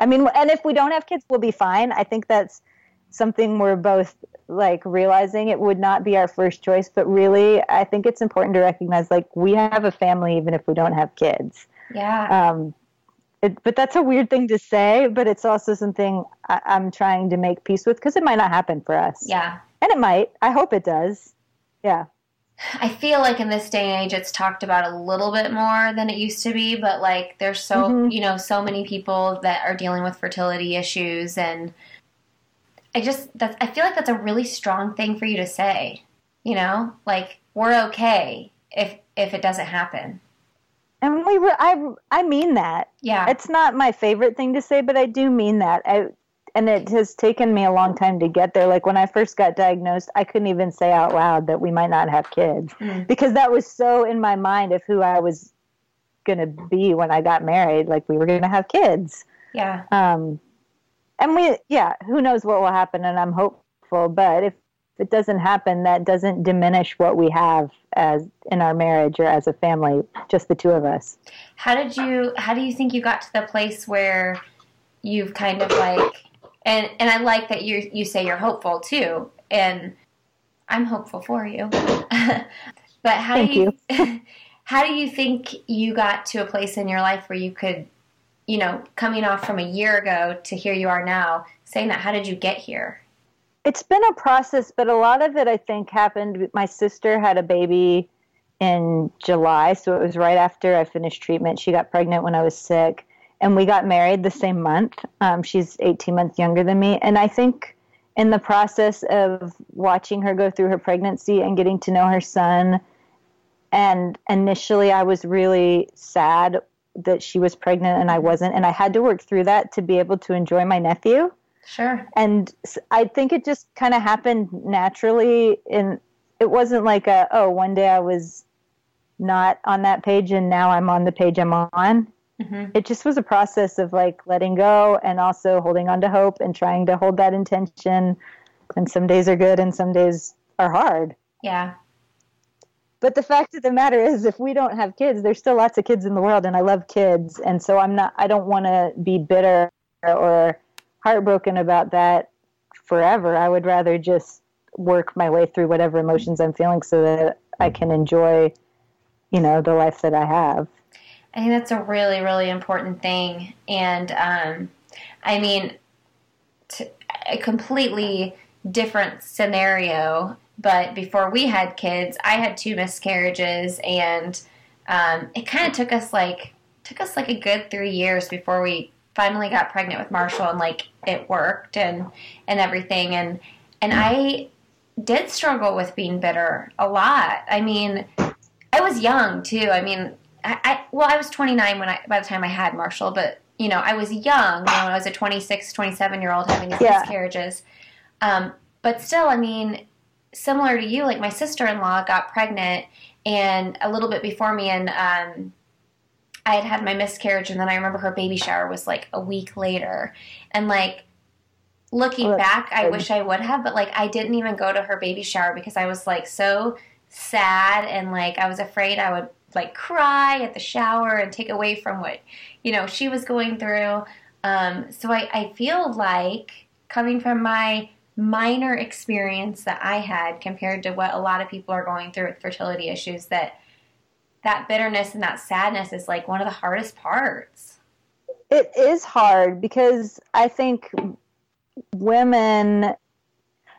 S2: I mean, and if we don't have kids, we'll be fine. I think that's something we're both like realizing it would not be our first choice, but really, I think it's important to recognize like we have a family even if we don't have kids.
S1: Yeah.
S2: Um, it, but that's a weird thing to say, but it's also something I, am trying to make peace with because it might not happen for us.
S1: Yeah.
S2: And it might. I hope it does. Yeah.
S1: I feel like in this day and age, it's talked about a little bit more than it used to be, but like there's so, mm-hmm. you know, so many people that are dealing with fertility issues. And I just, that's, I feel like that's a really strong thing for you to say, you know, like we're okay if, if it doesn't happen.
S2: And we were, I, I mean that.
S1: Yeah.
S2: It's not my favorite thing to say, but I do mean that. I, and it has taken me a long time to get there. Like when I first got diagnosed, I couldn't even say out loud that we might not have kids mm. because that was so in my mind of who I was going to be when I got married. Like we were going to have kids.
S1: Yeah.
S2: Um, and we, yeah, who knows what will happen, and I'm hopeful. But if it doesn't happen, that doesn't diminish what we have as in our marriage or as a family, just the two of us.
S1: How did you how do you think you got to the place where you've kind of like and and I like that you you say you're hopeful too and I'm hopeful for you. but how
S2: Thank
S1: do you, you. how do you think you got to a place in your life where you could you know, coming off from a year ago to here you are now, saying that how did you get here?
S2: It's been a process, but a lot of it I think happened. My sister had a baby in July, so it was right after I finished treatment. She got pregnant when I was sick, and we got married the same month. Um, she's 18 months younger than me, and I think in the process of watching her go through her pregnancy and getting to know her son, and initially I was really sad that she was pregnant and I wasn't, and I had to work through that to be able to enjoy my nephew.
S1: Sure.
S2: And I think it just kind of happened naturally. And it wasn't like a, oh, one day I was not on that page and now I'm on the page I'm on. Mm-hmm. It just was a process of like letting go and also holding on to hope and trying to hold that intention. And some days are good and some days are hard.
S1: Yeah.
S2: But the fact of the matter is, if we don't have kids, there's still lots of kids in the world, and I love kids. And so I'm not, I don't want to be bitter or heartbroken about that forever. I would rather just work my way through whatever emotions I'm feeling so that I can enjoy, you know, the life that I have.
S1: I think that's a really, really important thing. And um, I mean, a completely different scenario. But before we had kids, I had two miscarriages, and um, it kind of took us like took us like a good three years before we finally got pregnant with Marshall and like it worked and and everything and and I did struggle with being bitter a lot. I mean, I was young too. I mean, I, I well, I was 29 when I by the time I had Marshall, but you know, I was young. You know, I was a 26, 27 year old having these yeah. miscarriages. Um, but still, I mean, similar to you, like my sister in law got pregnant and a little bit before me, and um, I had had my miscarriage, and then I remember her baby shower was like a week later, and like looking back, I wish I would have, but like I didn't even go to her baby shower because I was like so sad and like I was afraid I would like cry at the shower and take away from what you know she was going through. Um, so I, I feel like coming from my minor experience that I had compared to what a lot of people are going through with fertility issues that that bitterness and that sadness is like one of the hardest parts.
S2: It is hard because I think women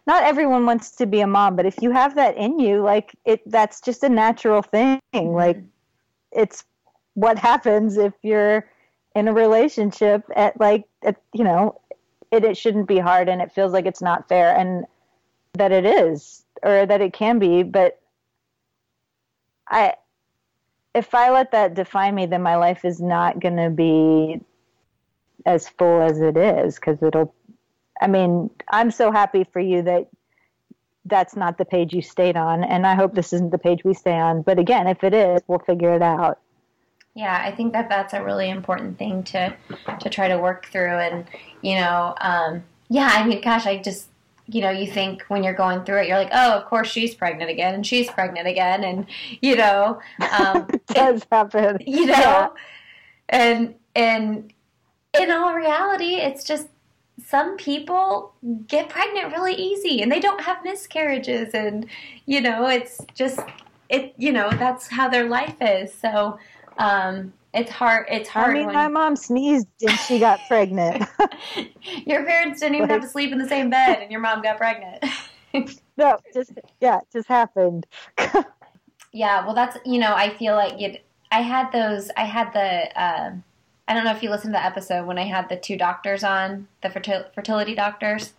S2: not everyone wants to be a mom, but if you have that in you, like it that's just a natural thing. Mm-hmm. Like it's what happens if you're in a relationship at like at, you know, it it shouldn't be hard and it feels like it's not fair and that it is or that it can be, but I if I let that define me, then my life is not going to be as full as it is because it'll. I mean, I'm so happy for you that that's not the page you stayed on, and I hope this isn't the page we stay on. But again, if it is, we'll figure it out.
S1: Yeah, I think that that's a really important thing to to try to work through, and you know, um, yeah, I mean, gosh, I just you know, you think when you're going through it, you're like, oh, of course she's pregnant again, and she's pregnant again, and you know, um,
S2: it does happen,
S1: you know, yeah. and and in all reality, it's just some people get pregnant really easy, and they don't have miscarriages, and you know, it's just it, you know, that's how their life is. So, um, it's hard. It's hard.
S2: I mean, when... my mom sneezed and she got pregnant.
S1: your parents didn't even like... have to sleep in the same bed, and your mom got pregnant.
S2: no, just yeah, it just happened.
S1: yeah, well, that's you know, I feel like. I had those. I had the. Uh, I don't know if you listened to the episode when I had the two doctors on the fertil- fertility doctors.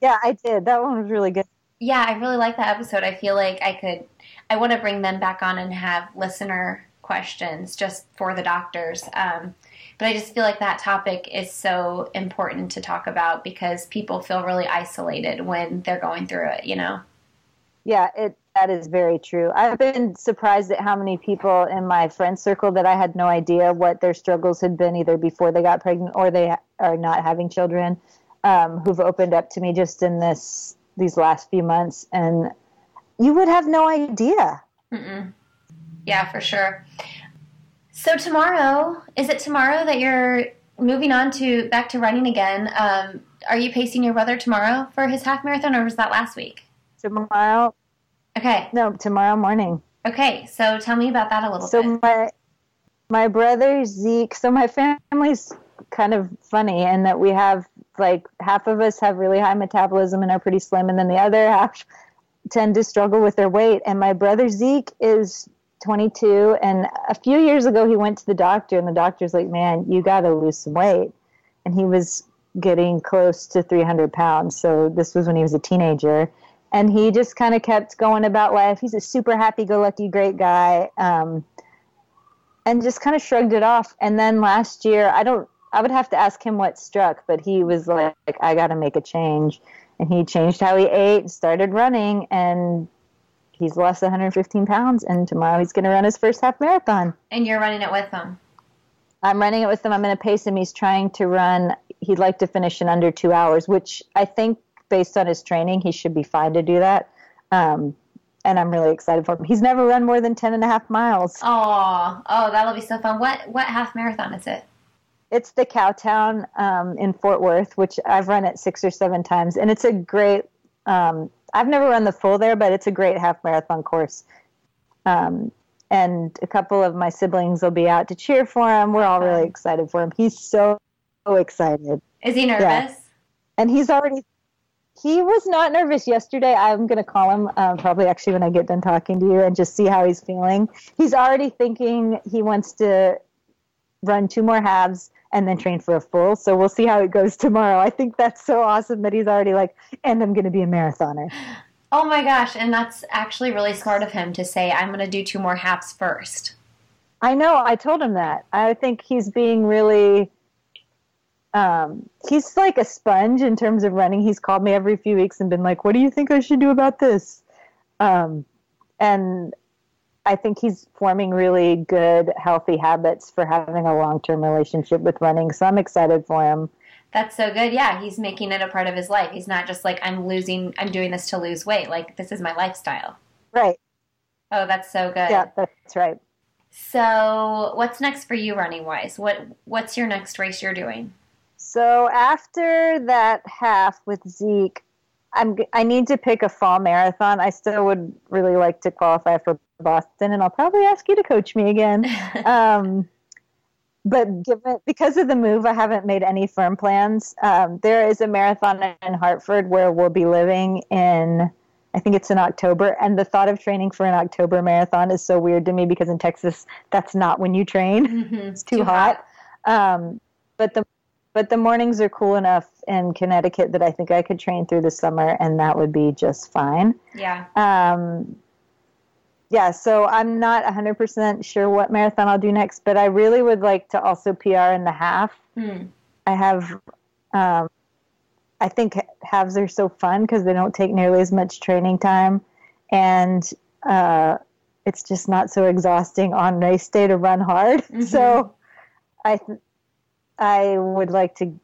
S2: Yeah, I did. That one was really good.
S1: Yeah, I really like that episode. I feel like I could. I want to bring them back on and have listener questions just for the doctors. Um, but I just feel like that topic is so important to talk about because people feel really isolated when they're going through it, you know?
S2: Yeah, it that is very true. I've been surprised at how many people in my friend circle that I had no idea what their struggles had been either before they got pregnant or they are not having children, um, who've opened up to me just in this these last few months, and you would have no idea.
S1: Mm-mm. Yeah, for sure. So tomorrow, is it tomorrow that you're moving on to back to running again? Um, are you pacing your brother tomorrow for his half marathon, or was that last week?
S2: Tomorrow.
S1: Okay.
S2: No, tomorrow morning.
S1: Okay, so tell me about that a little
S2: so
S1: bit.
S2: So my my brother Zeke. So my family's kind of funny in that we have like half of us have really high metabolism and are pretty slim, and then the other half tend to struggle with their weight. And my brother Zeke is 22 and a few years ago he went to the doctor and the doctor's like man you got to lose some weight. And he was getting close to 300 pounds so this was when he was a teenager. And he just kind of kept going about life. He's a super happy-go-lucky great guy um, and just kind of shrugged it off. And then last year i don't i would have to ask him what struck but he was like i got to make a change. And he changed how he ate started running and he's lost 115 pounds, and tomorrow he's going to run his first half marathon.
S1: And you're running it with him.
S2: I'm running it with him. I'm going to pace him. He's trying to run. He'd like to finish in under two hours, which I think, based on his training, he should be fine to do that. Um, and I'm really excited for him. He's never run more than 10 and a half miles.
S1: Oh, oh, that'll be so fun. What what half marathon is it?
S2: It's the Cowtown um, in Fort Worth, which I've run it six or seven times, and it's a great um, I've never run the full there, but it's a great half marathon course. Um, and a couple of my siblings will be out to cheer for him. We're all really excited for him. He's so, so excited.
S1: Is he nervous? Yeah.
S2: And he's already. He was not nervous yesterday. I'm going to call him um, probably actually when I get done talking to you and just see how he's feeling. He's already thinking he wants to run two more halves and then train for a full. So we'll see how it goes tomorrow. I think that's so awesome that he's already like, and I'm going to be a marathoner.
S1: Oh my gosh. And that's actually really smart of him to say, I'm going to do two more halves first.
S2: I know. I told him that. I think he's being really. Um, he's like a sponge in terms of running. He's called me every few weeks and been like, "What do you think I should do about this?" Um, and I think he's forming really good, healthy habits for having a long term relationship with running. So I'm excited for him.
S1: That's so good. Yeah, he's making it a part of his life. He's not just like, I'm losing, I'm doing this to lose weight. Like, this is my lifestyle.
S2: Right.
S1: Oh, that's so good.
S2: Yeah, that's right.
S1: So, what's next for you running wise? What What's your next race you're doing?
S2: So, after that half with Zeke, I'm, I need to pick a fall marathon. I still would really like to qualify for Boston, and I'll probably ask you to coach me again. um, but given because of the move, I haven't made any firm plans. Um, there is a marathon in Hartford where we'll be living in. I think it's in October, and the thought of training for an October marathon is so weird to me because in Texas, that's not when you train. Mm-hmm. It's too, too hot. hot. Um, but the but the mornings are cool enough in Connecticut that I think I could train through the summer, and that would be just fine.
S1: Yeah.
S2: Um, yeah, so I'm not 100% sure what marathon I'll do next, but I really would like to also PR in the half.
S1: Hmm.
S2: I have, um, I think halves are so fun because they don't take nearly as much training time, and uh, it's just not so exhausting on race day to run hard. So, I, th- I would like to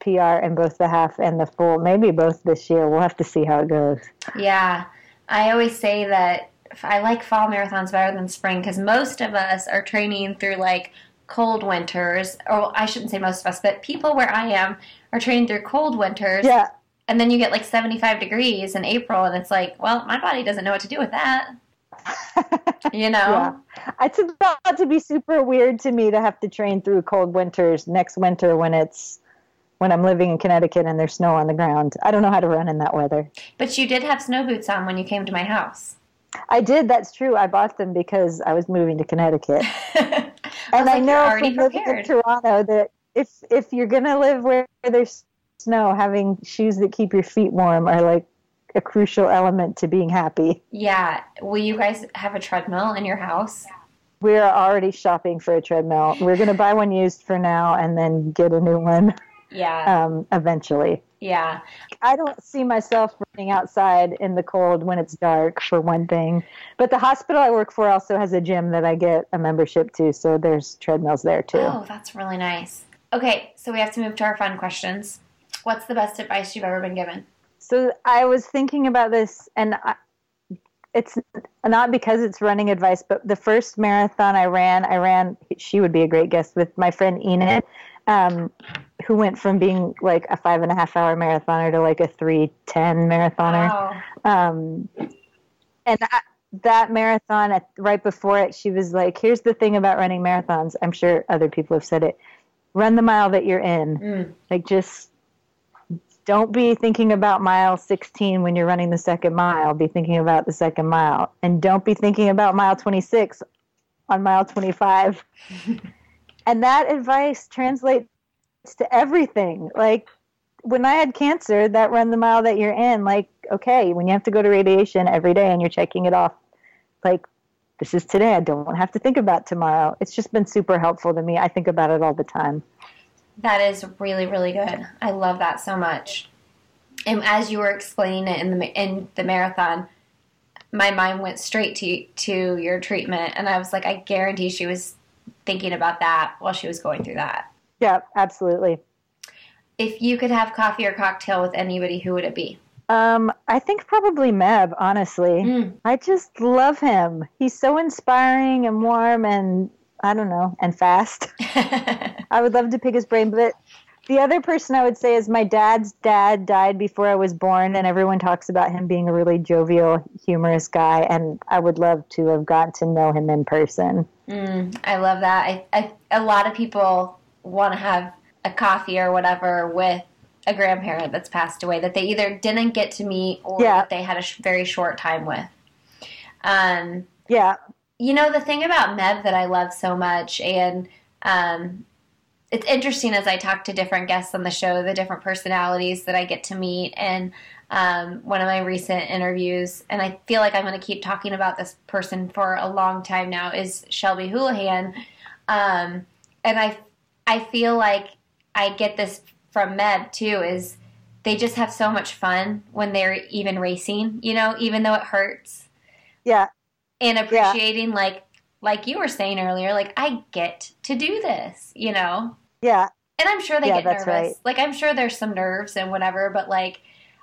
S2: PR in both the half and the full, maybe both this year. We'll have to see how it goes.
S1: Yeah, I always say that I like fall marathons better than spring because most of us are training through like cold winters, or I shouldn't say most of us, but people where I am are training through cold winters.
S2: Yeah,
S1: And then you get like 75 degrees in April, and it's like, well, my body doesn't know what to do with that. You know?
S2: Yeah. It's about to be super weird to me to have to train through cold winters next winter when it's when I'm living in Connecticut and there's snow on the ground. I don't know how to run in that weather.
S1: But you did have snow boots on when you came to my house.
S2: I did, that's true. I bought them because I was moving to Connecticut.
S1: I
S2: and
S1: was
S2: I
S1: like,
S2: know
S1: "You're
S2: from living in. Toronto that if if you're gonna live where there's snow, having shoes that keep your feet warm are like a crucial element to being happy.
S1: Yeah. Will you guys have a treadmill in your house?
S2: We're already shopping for a treadmill. We're gonna buy one used for now and then get a new one
S1: Yeah.
S2: um, eventually.
S1: Yeah.
S2: I don't see myself running outside in the cold when it's dark, for one thing. But the hospital I work for also has a gym that I get a membership to, so there's treadmills there too.
S1: Oh, that's really nice. Okay, so we have to move to our fun questions. What's the best advice you've ever been given?
S2: So I was thinking about this, and I, it's not because it's running advice, but the first marathon I ran, I ran. She would be a great guest with my friend Enid, um, who went from being like a five and a half hour marathoner to like a three ten marathoner.
S1: Wow.
S2: um, and I, that marathon at, right before it she was like here's the thing about running marathons i'm sure other people have said it run the mile that you're in
S1: Mm.
S2: like just don't be thinking about mile 16 when you're running the second mile be thinking about the second mile and don't be thinking about mile 26 on mile 25 and that advice translates to everything like when I had cancer, that run the mile that you're in, like, okay, when you have to go to radiation every day and you're checking it off, like, this is today. I don't have to think about tomorrow. It's just been super helpful to me. I think about it all the time.
S1: That is really, really good. I love that so much. And as you were explaining it in the in the marathon, my mind went straight to to your treatment, and I was like, I guarantee she was thinking about that while she was going through that.
S2: Yeah, absolutely.
S1: If you could have coffee or cocktail with anybody, who would it be?
S2: Um, I think probably Meb, honestly.
S1: Mm.
S2: I just love him. He's so inspiring and warm and I don't know, and fast. I would love to pick his brain, but the other person I would say is my dad's dad died before I was born, and everyone talks about him being a really jovial, humorous guy, and I would love to have gotten to know him in person.
S1: Mm, I love that. I, I a lot of people want to have a coffee or whatever with a grandparent that's passed away that they either didn't get to meet or
S2: Yeah.
S1: they had a sh- very short time with. Um,
S2: Yeah,
S1: you know the thing about Meb that I love so much, and um, it's interesting as I talk to different guests on the show, the different personalities that I get to meet, and um, one of my recent interviews, and I feel like I'm going to keep talking about this person for a long time now, is Shelby Houlihan, um, and I I feel like I get this from Meb too, is they just have so much fun when they're even racing, you know, even though it hurts.
S2: Yeah,
S1: and appreciating like like you were saying earlier like i get to do this you know?
S2: Yeah,
S1: and i'm sure they
S2: Yeah,
S1: get
S2: that's
S1: nervous.
S2: right.
S1: like i'm sure there's some nerves and whatever but like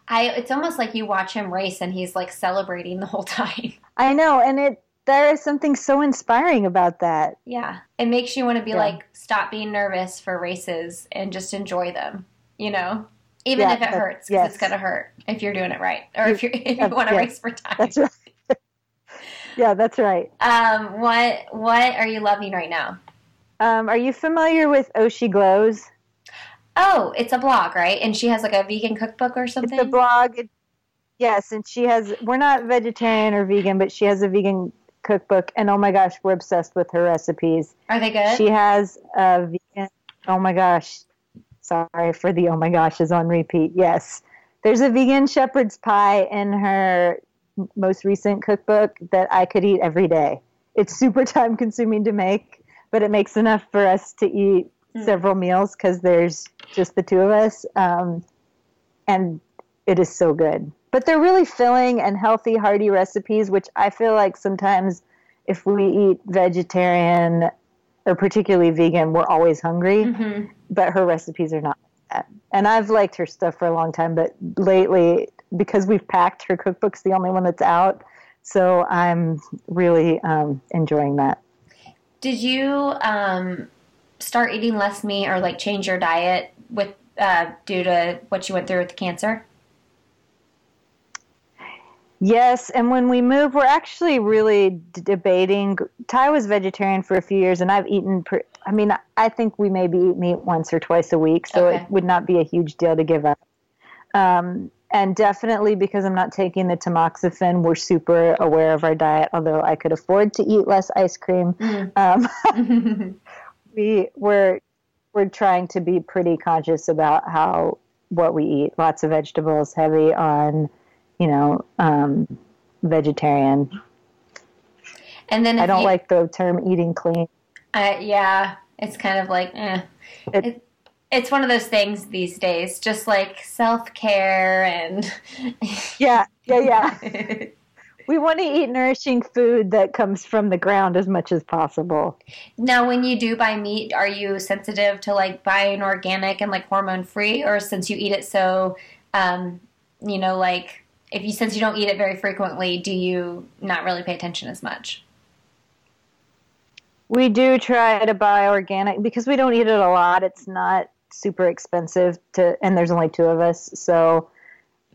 S1: i it's almost like you watch him race and he's like celebrating the whole time.
S2: I know, and it there is something so inspiring about that.
S1: yeah. It makes you want to be
S2: Yeah.
S1: like stop being nervous for races and just enjoy them you know? Even
S2: Yeah,
S1: if it hurts because it's gonna hurt if you're doing it right or if, you're, if you want to
S2: yes,
S1: race for time.
S2: That's right. Yeah, that's right.
S1: um what what are you loving right now
S2: Um, are you familiar with Oshi Glows?
S1: Oh, it's a blog, right? And she has like a vegan cookbook or something.
S2: It's a blog. It, yes, and she has. We're not vegetarian or vegan, but she has a vegan cookbook, and oh my gosh, we're obsessed with her recipes.
S1: Are they good?
S2: She has a vegan. Oh my gosh, sorry for the oh my gosh is on repeat. Yes, there's a vegan shepherd's pie in her most recent cookbook that I could eat every day. It's super time consuming to make, but it makes enough for us to eat mm. several meals because there's just the two of us. Um, and it is so good. But they're really filling and healthy, hearty recipes, which I feel like sometimes if we eat vegetarian or particularly vegan, we're always hungry. Mm-hmm. But her recipes are not like. And I've liked her stuff for a long time, but lately, because we've packed, her cookbook's the only one that's out. So I'm really um, enjoying that.
S1: Did you um, start eating less meat or like change your diet with uh, due to what you went through with cancer?
S2: Yes, and when we move, we're actually really d- debating. Ty was vegetarian for a few years, and I've eaten. Per, I mean, I think we maybe eat meat once or twice a week, so okay. it would not be a huge deal to give up. Um, and definitely because I'm not taking the tamoxifen, we're super aware of our diet. Although I could afford to eat less ice cream, mm. um, we we're we're trying to be pretty conscious about how what we eat. Lots of vegetables, heavy on, you know, um, vegetarian.
S1: And then
S2: I don't you, like the term eating clean.
S1: Uh, yeah, it's kind of like, eh. It, it, it's one of those things these days, just like self care and.
S2: yeah, yeah, yeah. we want to eat nourishing food that comes from the ground as much as possible.
S1: Now, when you do buy meat, are you sensitive to like buying organic and like hormone free, or since you eat it so, um, you know, like if you since you don't eat it very frequently, do you not really pay attention as much?
S2: We do try to buy organic because we don't eat it a lot. It's not super expensive to, and there's only two of us, so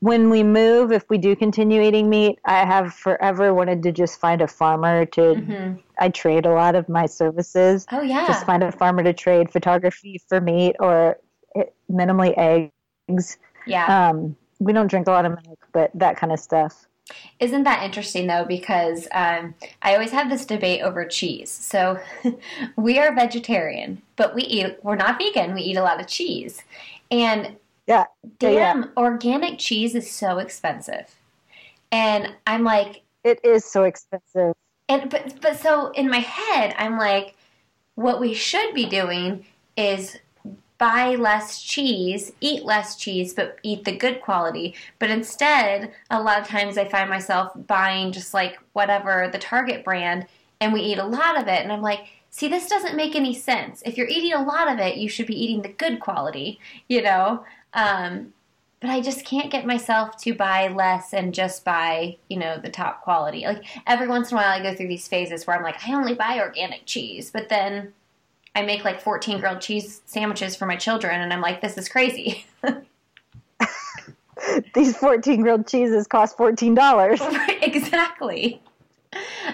S2: when we move, if we do continue eating meat, I have forever wanted to just find a farmer to. Mm-hmm. I trade a lot of my services.
S1: Oh yeah.
S2: Just find a farmer to trade photography for meat or eh, minimally eggs.
S1: Yeah.
S2: Um, we don't drink a lot of milk, but that kind of stuff.
S1: Isn't that interesting though? Because um, I always have this debate over cheese. So we are vegetarian, but we eat. We're not vegan. We eat a lot of cheese, and
S2: yeah.
S1: Damn,
S2: yeah.
S1: organic cheese is so expensive. And I'm like
S2: It is so expensive.
S1: And but but so in my head I'm like what we should be doing is buy less cheese, eat less cheese, but eat the good quality. But instead, a lot of times I find myself buying just like whatever the Target brand and we eat a lot of it and I'm like See, this doesn't make any sense. If you're eating a lot of it, you should be eating the good quality, you know? Um, but I just can't get myself to buy less and just buy, you know, the top quality. Like every once in a while, I go through these phases where I'm like, I only buy organic cheese, but then I make like 14 grilled cheese sandwiches for my children, and I'm like, this is crazy.
S2: These 14 grilled cheeses cost $14.
S1: exactly.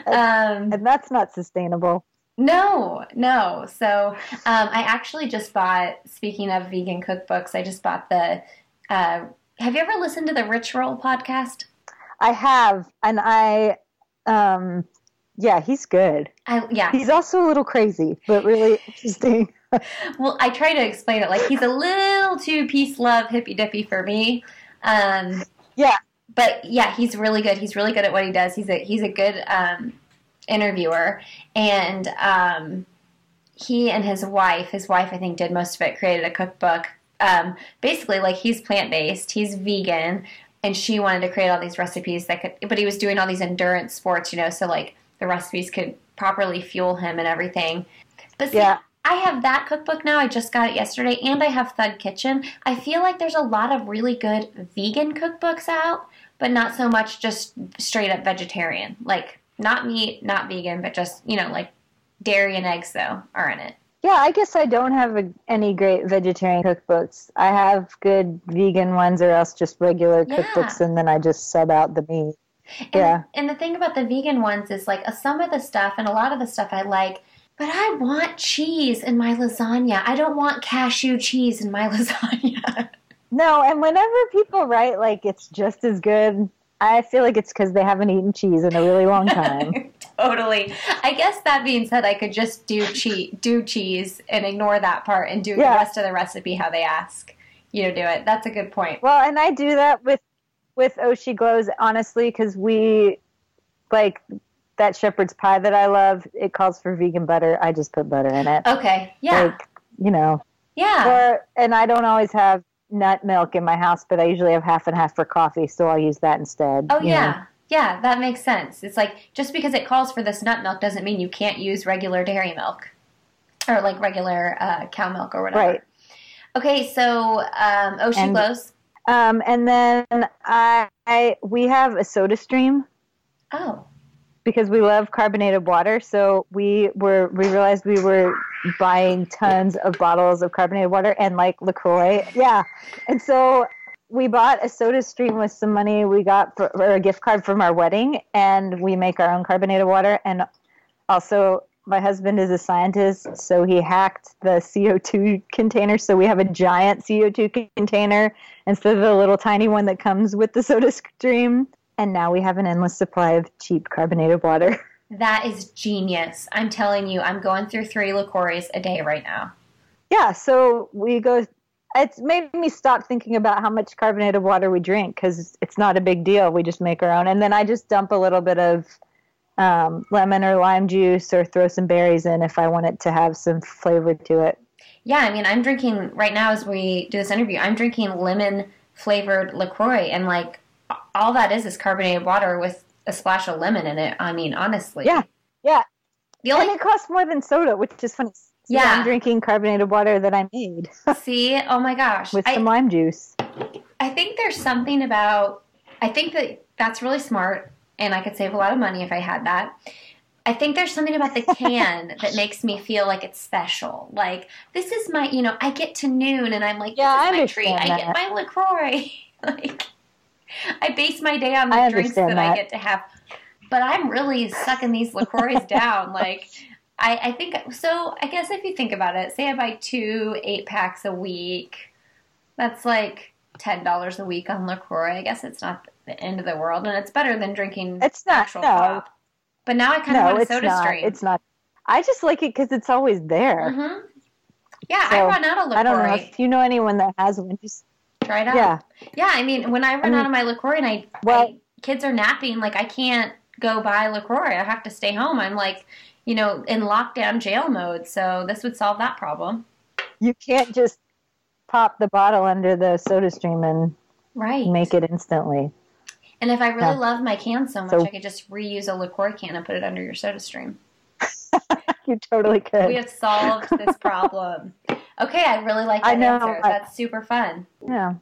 S2: Um, and that's not sustainable.
S1: No, no. So um, I actually just bought. Speaking of vegan cookbooks, I just bought the. Uh, have you ever listened to the Rich Roll podcast?
S2: I have, and I, um, yeah, he's good.
S1: I, yeah,
S2: he's also a little crazy, but really interesting.
S1: well, I try to explain it like he's a little too peace, love, hippy dippy for me. Um,
S2: yeah,
S1: but yeah, he's really good. He's really good at what he does. He's a he's a good um, interviewer, and um, he and his wife, his wife I think did most of it, created a cookbook. Um, basically, like he's plant based, he's vegan, and she wanted to create all these recipes that could. But he was doing all these endurance sports, you know, so like the recipes could properly fuel him and everything. But see, yeah. I have that cookbook now. I just got it yesterday, and I have Thug Kitchen. I feel like there's a lot of really good vegan cookbooks out, but not so much just straight up vegetarian. Like not meat, not vegan, but just, you know, like dairy and eggs, though, are in it.
S2: Yeah, I guess I don't have a, any great vegetarian cookbooks. I have good vegan ones or else just regular yeah. cookbooks, and then I just sub out the meat.
S1: And
S2: yeah.
S1: And the thing about the vegan ones is like uh, some of the stuff and a lot of the stuff I like, but I want cheese in my lasagna. I don't want cashew cheese in my lasagna.
S2: No, and whenever people write like it's just as good I feel like it's because they haven't eaten cheese in a really long time.
S1: totally. I guess that being said, I could just do cheese, do cheese, and ignore that part, and do yeah. the rest of the recipe how they ask you to do it. That's a good point.
S2: Well, and I do that with with Oshi Glows, honestly, because we like that shepherd's pie that I love. It calls for vegan butter. I just put butter in it.
S1: Okay. Yeah.
S2: Like, you know,
S1: yeah.
S2: or and I don't always have nut milk in my house, but I usually have half and half for coffee, so I'll use that instead.
S1: Oh yeah.
S2: know.
S1: Yeah, that makes sense. It's like just because it calls for this nut milk doesn't mean you can't use regular dairy milk or like regular uh, cow milk or whatever.
S2: Right.
S1: Okay, so um, Oshi
S2: And-
S1: glows.
S2: Um, and then I, I we have a SodaStream
S1: Oh,
S2: because we love carbonated water. So we were we realized we were buying tons of bottles of carbonated water and like Lacroix. Yeah, and so we bought a SodaStream with some money we got for or a gift card from our wedding, and we make our own carbonated water. And also, my husband is a scientist, so he hacked the CO2 container. So we have a giant CO2 container instead of the little tiny one that comes with the SodaStream. And now we have an endless supply of cheap carbonated water.
S1: that is genius. I'm telling you, I'm going through three LaCroix a day right now.
S2: yeah so we go it's made me stop thinking about how much carbonated water we drink because it's not a big deal we just make our own and then i just dump a little bit of um, lemon or lime juice or throw some berries in if i want it to have some flavor to it
S1: Yeah, I mean, I'm drinking right now as we do this interview. I'm drinking lemon flavored Lacroix, and like all that is is carbonated water with a splash of lemon in it. I mean, honestly.
S2: Yeah, yeah.
S1: The
S2: and
S1: only
S2: it costs more than soda which is funny So
S1: Yeah.
S2: i'm drinking carbonated water that i made
S1: see, oh my gosh,
S2: with
S1: I,
S2: some lime juice
S1: I think there's something about. I think that that's really smart, and I could save a lot of money if I had that. I think there's something about the can that makes me feel like it's special. Like this is my, you know, I get to noon and I'm like,
S2: Yeah,
S1: this
S2: I
S1: is my treat. I get my Lacroix. like I base my day on the
S2: I
S1: drinks that,
S2: understand
S1: I get to have. But I'm really sucking these Lacroix down. Like I, I think so. I guess if you think about it, say I buy two eight packs a week, that's like ten dollars a week on Lacroix. I guess it's not the end of the world, and it's better than drinking
S2: It's not,
S1: actual
S2: no.
S1: pop. But now I kind of
S2: no
S1: want a
S2: it's
S1: soda
S2: not
S1: stream.
S2: it's not i just like it because it's always there
S1: hmm Yeah, I
S2: So,
S1: run out of LaCroix.
S2: i don't know if you know anyone that has one just
S1: Try it out.
S2: yeah
S1: Yeah, I mean, when I run
S2: I mean-
S1: out of my LaCroix and I,
S2: Well-
S1: I- kids are napping, like I can't go buy LaCroix. I have to stay home. I'm like, you know, in lockdown jail mode. So this would solve that problem.
S2: you can't just pop the bottle under the soda stream and
S1: Right.
S2: make it instantly.
S1: And if I really
S2: Yeah.
S1: love my can so much,
S2: So-
S1: I could just reuse a LaCroix can and put it under your soda stream.
S2: You totally could.
S1: We have solved this problem. Okay, I really like that
S2: I know.
S1: answer.
S2: I-
S1: That's super fun.
S2: yeah.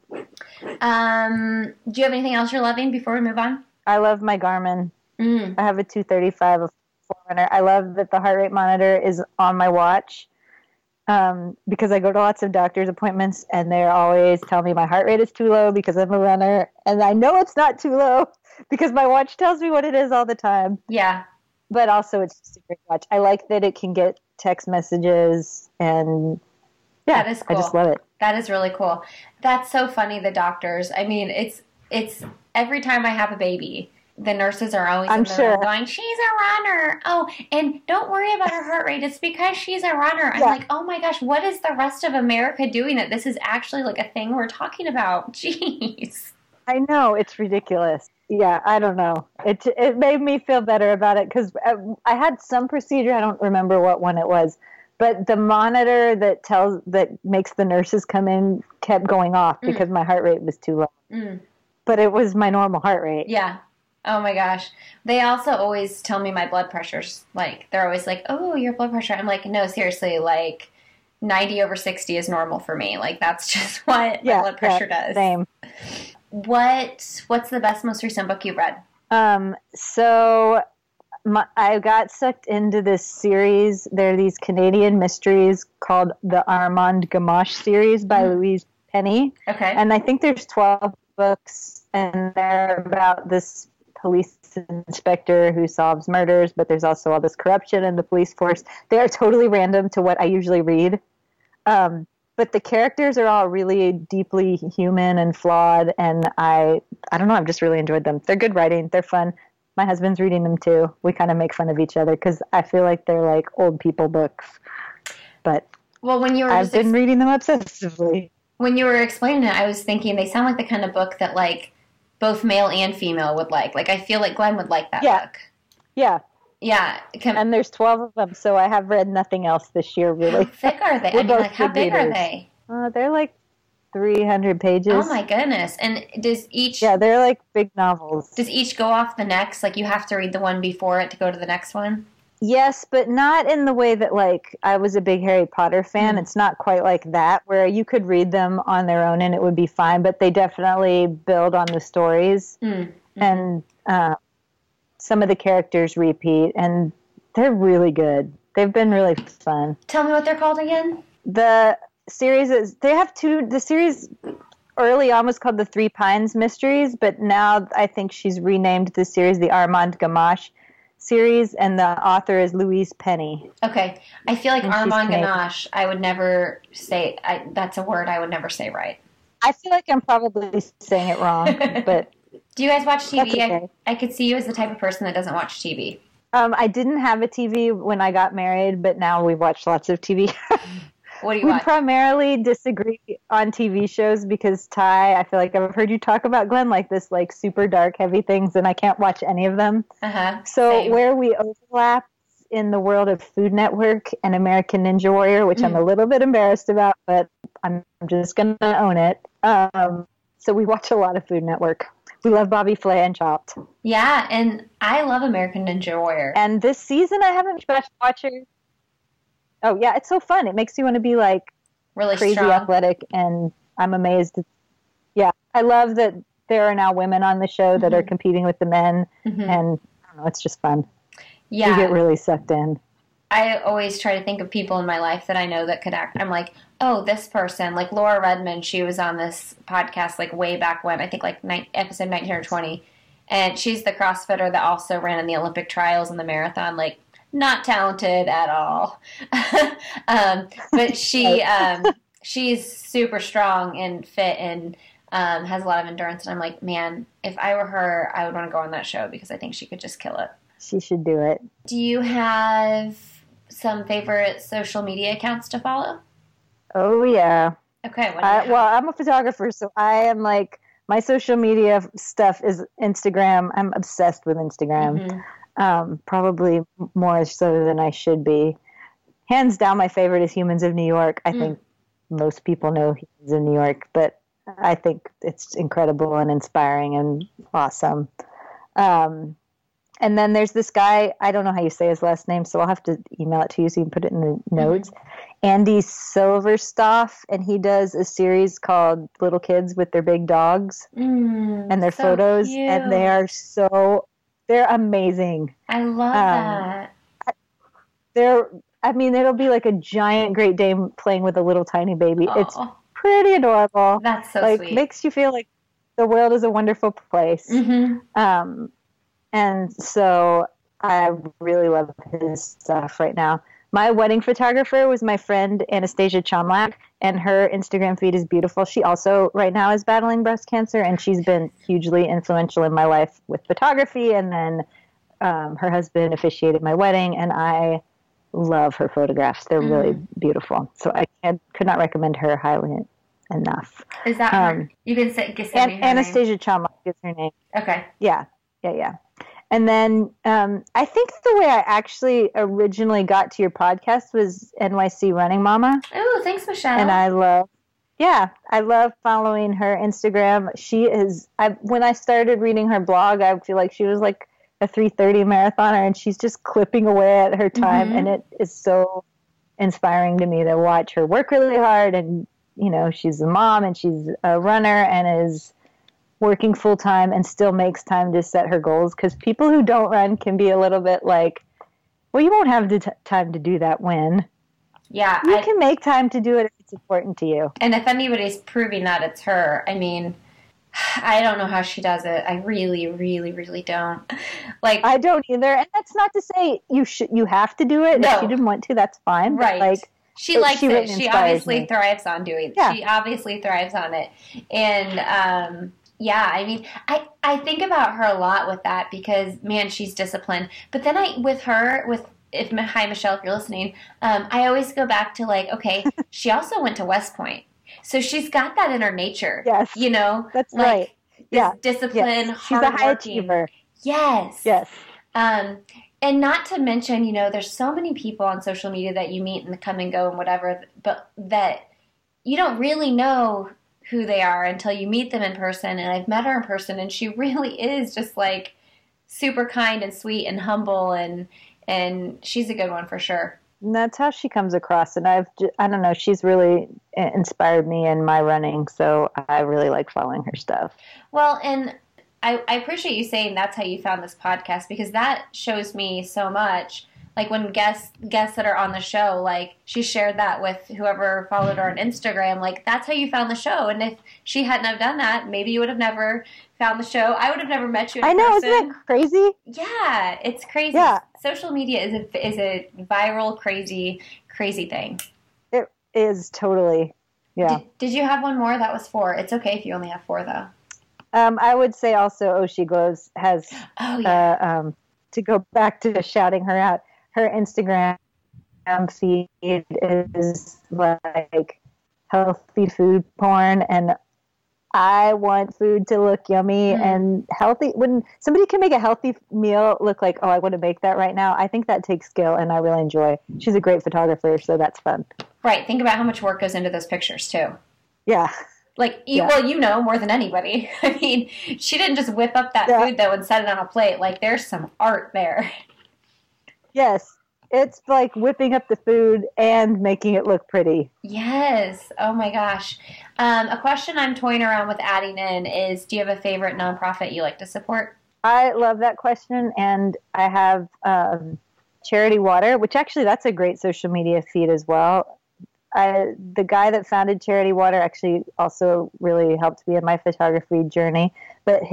S1: Um, do you have anything else you're loving before we move on?
S2: I love my Garmin.
S1: Mm.
S2: I have a 235 of Forerunner. I love that the heart rate monitor is on my watch um, because I go to lots of doctor's appointments and they're always telling me my heart rate is too low because I'm a runner. And I know it's not too low because my watch tells me what it is all the time.
S1: Yeah.
S2: But also, it's just a great watch. I like that it can get text messages and yeah,
S1: That is cool.
S2: I just love it.
S1: That is really cool. That's so funny. The doctors. I mean, it's it's every time I have a baby, the nurses are always
S2: I'm
S1: in the room
S2: sure.
S1: going, "She's a runner." Oh, and don't worry about her heart rate. It's because she's a runner. I'm
S2: Yeah.
S1: like, oh my gosh, what is the rest of America doing that this is actually like a thing we're talking about? Jeez.
S2: I know it's ridiculous. Yeah, I don't know. It it made me feel better about it because I had some procedure. I don't remember what one it was, but the monitor that tells that makes the nurses come in kept going off
S1: Mm.
S2: because my heart rate was too low.
S1: Mm,
S2: But it was my normal heart rate.
S1: yeah. Oh my gosh. They also always tell me my blood pressure's like they're always like, "Oh, your blood pressure." I'm like, "No, seriously, like 90 over 60 is normal for me. Like that's just what
S2: Yeah,
S1: my blood pressure
S2: yeah,
S1: does."
S2: Same.
S1: What what's the best most recent book you've read?
S2: Um, so my, I got sucked into this series. There are these Canadian mysteries called the Armand Gamache series by
S1: Mhm.
S2: Louise Penny.
S1: Okay.
S2: and I think there's 12 books, and they're about this police inspector who solves murders, but there's also all this corruption in the police force. They are totally random to what I usually read. Um, but the characters are all really deeply human and flawed, and I, I don't know, I've just really enjoyed them. They're good writing, they're fun. My husband's reading them too. We kind of make fun of each other because I feel like they're like old people books. But
S1: well, when you were
S2: I've been
S1: ex-
S2: reading them obsessively.
S1: when you were explaining it, I was thinking they sound like the kind of book that like both male and female would like. Like I feel like Glenn would like that
S2: Yeah.
S1: book.
S2: Yeah,
S1: Yeah. Can,
S2: and there's 12 of them, so I have read nothing else this year, really.
S1: how thick are they? I mean, like how
S2: big
S1: big are they?
S2: Uh, they're like 300 pages.
S1: Oh my goodness! And does each
S2: Yeah, they're like big novels.
S1: does each go off the next? Like you have to read the one before it to go to the next one.
S2: Yes, but not in the way that like I was a big Harry Potter fan.
S1: Mm.
S2: It's not quite like that where you could read them on their own and it would be fine, but they definitely build on the stories
S1: Mm.
S2: and uh, some of the characters repeat and they're really good. They've been really fun.
S1: Tell me what they're called again.
S2: The series is they have two the series early on was called the Three Pines Mysteries, but now I think she's renamed the series the Armand Gamache series and the author is Louise Penny.
S1: Okay, I feel like
S2: And
S1: Armand Ganache. I would never say. I, that's a word I would never say right.
S2: I feel like I'm probably saying it wrong, but
S1: Do you guys watch TV?
S2: okay.
S1: I, I could see you as the type of person that doesn't watch TV.
S2: um, I didn't have a TV when I got married, but now we watch lots of TV.
S1: What do you
S2: we
S1: watch?
S2: primarily disagree on TV shows because Ty, I feel like I've heard you talk about Glenn like this, like super dark, heavy things, and I can't watch any of them.
S1: Uh huh.
S2: So where we overlap in the world of Food Network and American Ninja Warrior, which I'm
S1: Mm.
S2: a little bit embarrassed about, but I'm just gonna own it. Um, so we watch a lot of Food Network. We love Bobby Flay and Chopped.
S1: Yeah, and I love American Ninja Warrior.
S2: And this season, I haven't watched Watcher. Oh yeah, it's so fun. It makes you want to be like
S1: really
S2: crazy
S1: strong.
S2: athletic, and I'm amazed. Yeah, I love that there are now women on the show that are
S1: Mhm.
S2: competing with the men,
S1: Mhm.
S2: and I don't know, it's just fun.
S1: Yeah,
S2: You get really sucked in.
S1: I always try to think of people in my life that I know that could act. I'm like, oh, this person, like Laura Redmond, she was on this podcast like way back when, I think like nine, episode 19 or 20. And she's the CrossFitter that also ran in the Olympic trials and the marathon. Like, not talented at all. um, but she um, she's super strong and fit and um, has a lot of endurance. And I'm like, man, if I were her, I would want to go on that show because I think she could just kill it.
S2: She should do it.
S1: Do you have some favorite social media accounts to follow?
S2: Oh yeah.
S1: Okay, what
S2: I, well, I'm a photographer, so I am like my social media stuff is Instagram. I'm obsessed with Instagram.
S1: Mhm.
S2: Um, probably more so than I should be. Hands down, my favorite is Humans of New York. I
S1: Mm.
S2: think most people know Humans of New York, but I think it's incredible and inspiring and awesome. Um, and then there's this guy, I don't know how you say his last name, so I'll have to email it to you so you can put it in the notes. Andy Seliverstoff, and he does a series called Little Kids with Their Big Dogs
S1: Mm,
S2: and their
S1: so
S2: photos,
S1: cute.
S2: and they are so, they're amazing.
S1: I love
S2: um,
S1: that.
S2: They're, I mean, it'll be like a giant Great Dane playing with a little tiny baby. It's
S1: Oh,
S2: pretty adorable.
S1: that's so
S2: like,
S1: sweet.
S2: makes you feel like the world is a wonderful place.
S1: hmm
S2: Um, and so I really love his stuff right now. My wedding photographer was my friend Anastasia Chomlak, and her Instagram feed is beautiful. She also right now is battling breast cancer, and she's been hugely influential in my life with photography. And then um, her husband officiated my wedding, and I love her photographs. They're really beautiful. So I can, could not recommend her highly enough.
S1: Is that her?
S2: um,
S1: You can say,
S2: An-
S1: me name.
S2: Anastasia Chomlak is her name.
S1: Okay.
S2: Yeah, yeah, yeah. And then um, I think the way I actually originally got to your podcast was NYC Running Mama,
S1: Oh, thanks, Michelle.
S2: and I love, yeah, I love following her Instagram. She is. I when I started reading her blog, I feel like she was like a three thirty marathoner, and she's just clipping away at her time,
S1: Mhm.
S2: and it is so inspiring to me to watch her work really hard and you know she's a mom and she's a runner and is working full time and still makes time to set her goals because people who don't run can be a little bit like well you won't have the t- time to do that when
S1: yeah,
S2: you
S1: I,
S2: can make time to do it if it's important to you
S1: and if anybody's proving that it's her, I mean, I don't know how she does it. I really, really, really don't. Like,
S2: i don't either and that's not to say you should you have to do it
S1: No.
S2: if you didn't want to that's fine but,
S1: Right.
S2: like
S1: she
S2: it-
S1: likes
S2: she
S1: it.
S2: really
S1: She obviously
S2: me.
S1: thrives on doing it.
S2: Yeah.
S1: She obviously thrives on it. And um, yeah, I mean, I, I think about her a lot with that because, man, she's disciplined. But then I, with her, with, if, hi, Michelle, if you're listening, um, I always go back to like, okay, she also went to West Point. So she's got that in her nature.
S2: yes
S1: You know?
S2: that's
S1: like,
S2: right yeah,
S1: discipline,
S2: yes. she's a high achiever.
S1: Yes.
S2: Yes.
S1: Um, and not to mention, you know, there's so many people on social media that you meet and come and go and whatever, but that you don't really know who they are until you meet them in person. And I've met her in person, and she really is just like super kind and sweet and humble, and and she's a good one for sure.
S2: And that's how she comes across. And I've, I don't know, she's really uh, inspired me in my running. So I really like following her stuff.
S1: Well, and I, I appreciate you saying that's how you found this podcast because that shows me so much. Like when guests guests that are on the show, like she shared that with whoever followed her on Instagram. Like that's how you found the show. And if she hadn't have done that, maybe you would have never found the show. I would have never met you. In
S2: I know,
S1: person.
S2: isn't that crazy?
S1: Yeah, it's crazy.
S2: Yeah.
S1: Social media is a is a viral, crazy, crazy thing.
S2: It is totally, yeah.
S1: Did, did you have one more? That was four. It's okay if you only have four though.
S2: Um, I would say also Oshi Glows has,
S1: Oh yeah.
S2: uh, um, to go back to shouting her out, her Instagram feed is like healthy food porn and I want food to look yummy
S1: Mm.
S2: and healthy. When somebody can make a healthy meal look like, oh, I want to make that right now, I think that takes skill and I really enjoy. She's a great photographer, so that's fun.
S1: right. Think about how much work goes into those pictures too.
S2: Yeah.
S1: Like,
S2: Yeah.
S1: well, you know more than anybody. I mean, she didn't just whip up that
S2: Yeah.
S1: food though and set it on a plate. Like, there's some art there.
S2: Yes. It's like whipping up the food and making it look pretty.
S1: Yes. Oh my gosh. Um, a question I'm toying around with adding in is: Do you have a favorite nonprofit you like to support?
S2: I love that question, and I have um, Charity Water, which actually that's a great social media feed as well. The guy that founded Charity Water actually also really helped me in my photography journey. But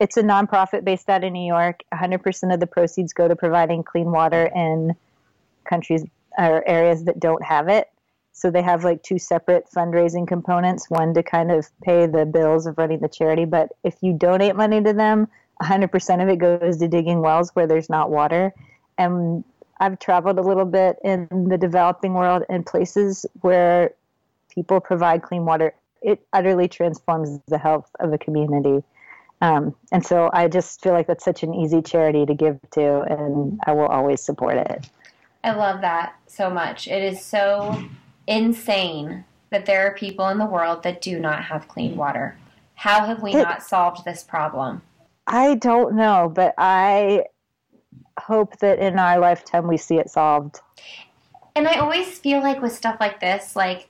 S2: it's a nonprofit based out of New York. 100% of the proceeds go to providing clean water in countries or areas that don't have it. So they have like two separate fundraising components one to kind of pay the bills of running the charity. But if you donate money to them, 100% of it goes to digging wells where there's not water. And I've traveled a little bit in the developing world in places where people provide clean water. It utterly transforms the health of a community. Um, and so I just feel like that's such an easy charity to give to, and I will always support it.
S1: I love that so much. It is so insane that there are people in the world that do not have clean water. How have we
S2: It-
S1: not solved this problem?
S2: I don't know, but I hope that in our lifetime we see it solved.
S1: And I always feel like with stuff like this, like,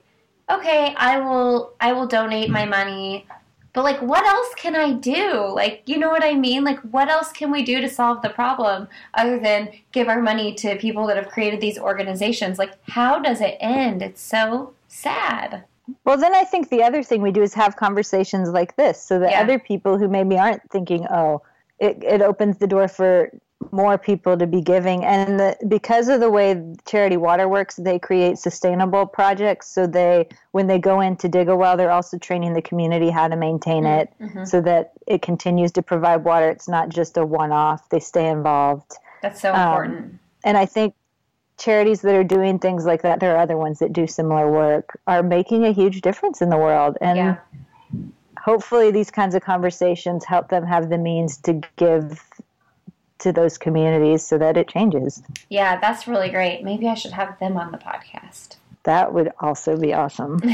S1: okay, I will I will donate my money, but like what else can I do? Like, you know what I mean? Like what else can we do to solve the problem other than give our money to people that have created these organizations? Like how does it end? It's so sad.
S2: Well, then I think the other thing we do is have conversations like this so that
S1: Yeah.
S2: other people who maybe aren't thinking, oh, it, it opens the door for more people to be giving. And the, because of the way Charity Water works, they create sustainable projects. So they, when they go in to dig a well, they're also training the community how to maintain it
S1: Mhm.
S2: so that it continues to provide water. It's not just a one off, they stay involved.
S1: That's so
S2: Um,
S1: important.
S2: And I think charities that are doing things like that, there are other ones that do similar work, are making a huge difference in the world. And
S1: yeah.
S2: hopefully these kinds of conversations help them have the means to give to those communities so that it changes.
S1: Yeah, that's really great. Maybe I should have them on the podcast.
S2: That would also be awesome.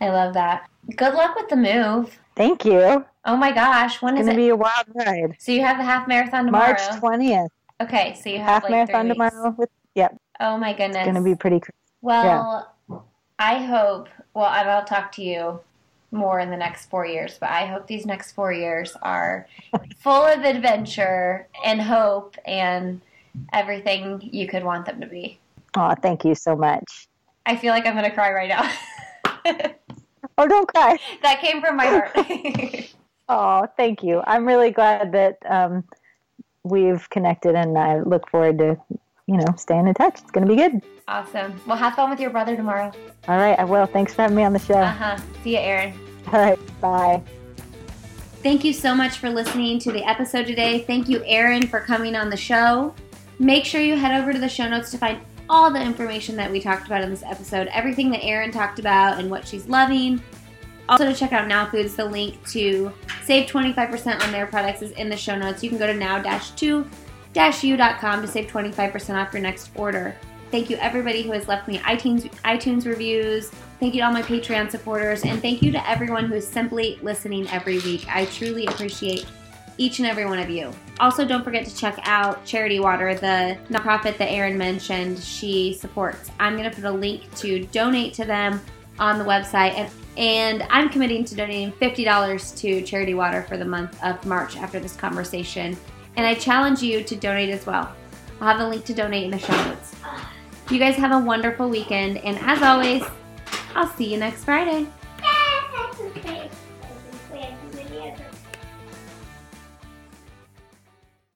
S1: I love that. Good luck with the move.
S2: Thank you.
S1: Oh my gosh, when
S2: It's
S1: is
S2: going to
S1: it?
S2: be a wild ride.
S1: so you have the half marathon tomorrow.
S2: March 20th,
S1: Okay, so you have
S2: half
S1: like
S2: marathon tomorrow. With, yep,
S1: Oh my goodness.
S2: it's going to be pretty crazy.
S1: Well, I hope. Well, I'll talk to you more in the next four years, but I hope these next four years are full of adventure and hope and everything you could want them to be.
S2: Oh, thank you so much.
S1: I feel like I'm gonna cry right now.
S2: Oh, don't cry.
S1: that came from my heart.
S2: Oh, thank you. I'm really glad that um, we've connected, and I look forward to, you know, staying in touch. It's going to be good.
S1: awesome. Well, have fun with your brother tomorrow.
S2: All right, I will. Thanks for having me on the show.
S1: Uh huh. See you, Erin.
S2: All right, bye.
S1: Thank you so much for listening to the episode today. Thank you, Erin, for coming on the show. Make sure you head over to the show notes to find all the information that we talked about in this episode, everything that Erin talked about and what she's loving. Also, to check out Now Foods, the link to save 25% on their products is in the show notes. You can go to now-2-u.com to save 25% off your next order. Thank you everybody who has left me iTunes iTunes reviews. Thank you to all my Patreon supporters, and thank you to everyone who is simply listening every week. I truly appreciate each and every one of you. Also, don't forget to check out Charity Water, the nonprofit that Erin mentioned she supports. I'm going to put a link to donate to them on the website, and, and I'm committing to donating $50 to Charity Water for the month of March after this conversation. And I challenge you to donate as well. I'll have the link to donate in the show notes. You guys have a wonderful weekend, and as always, I'll see you next Friday.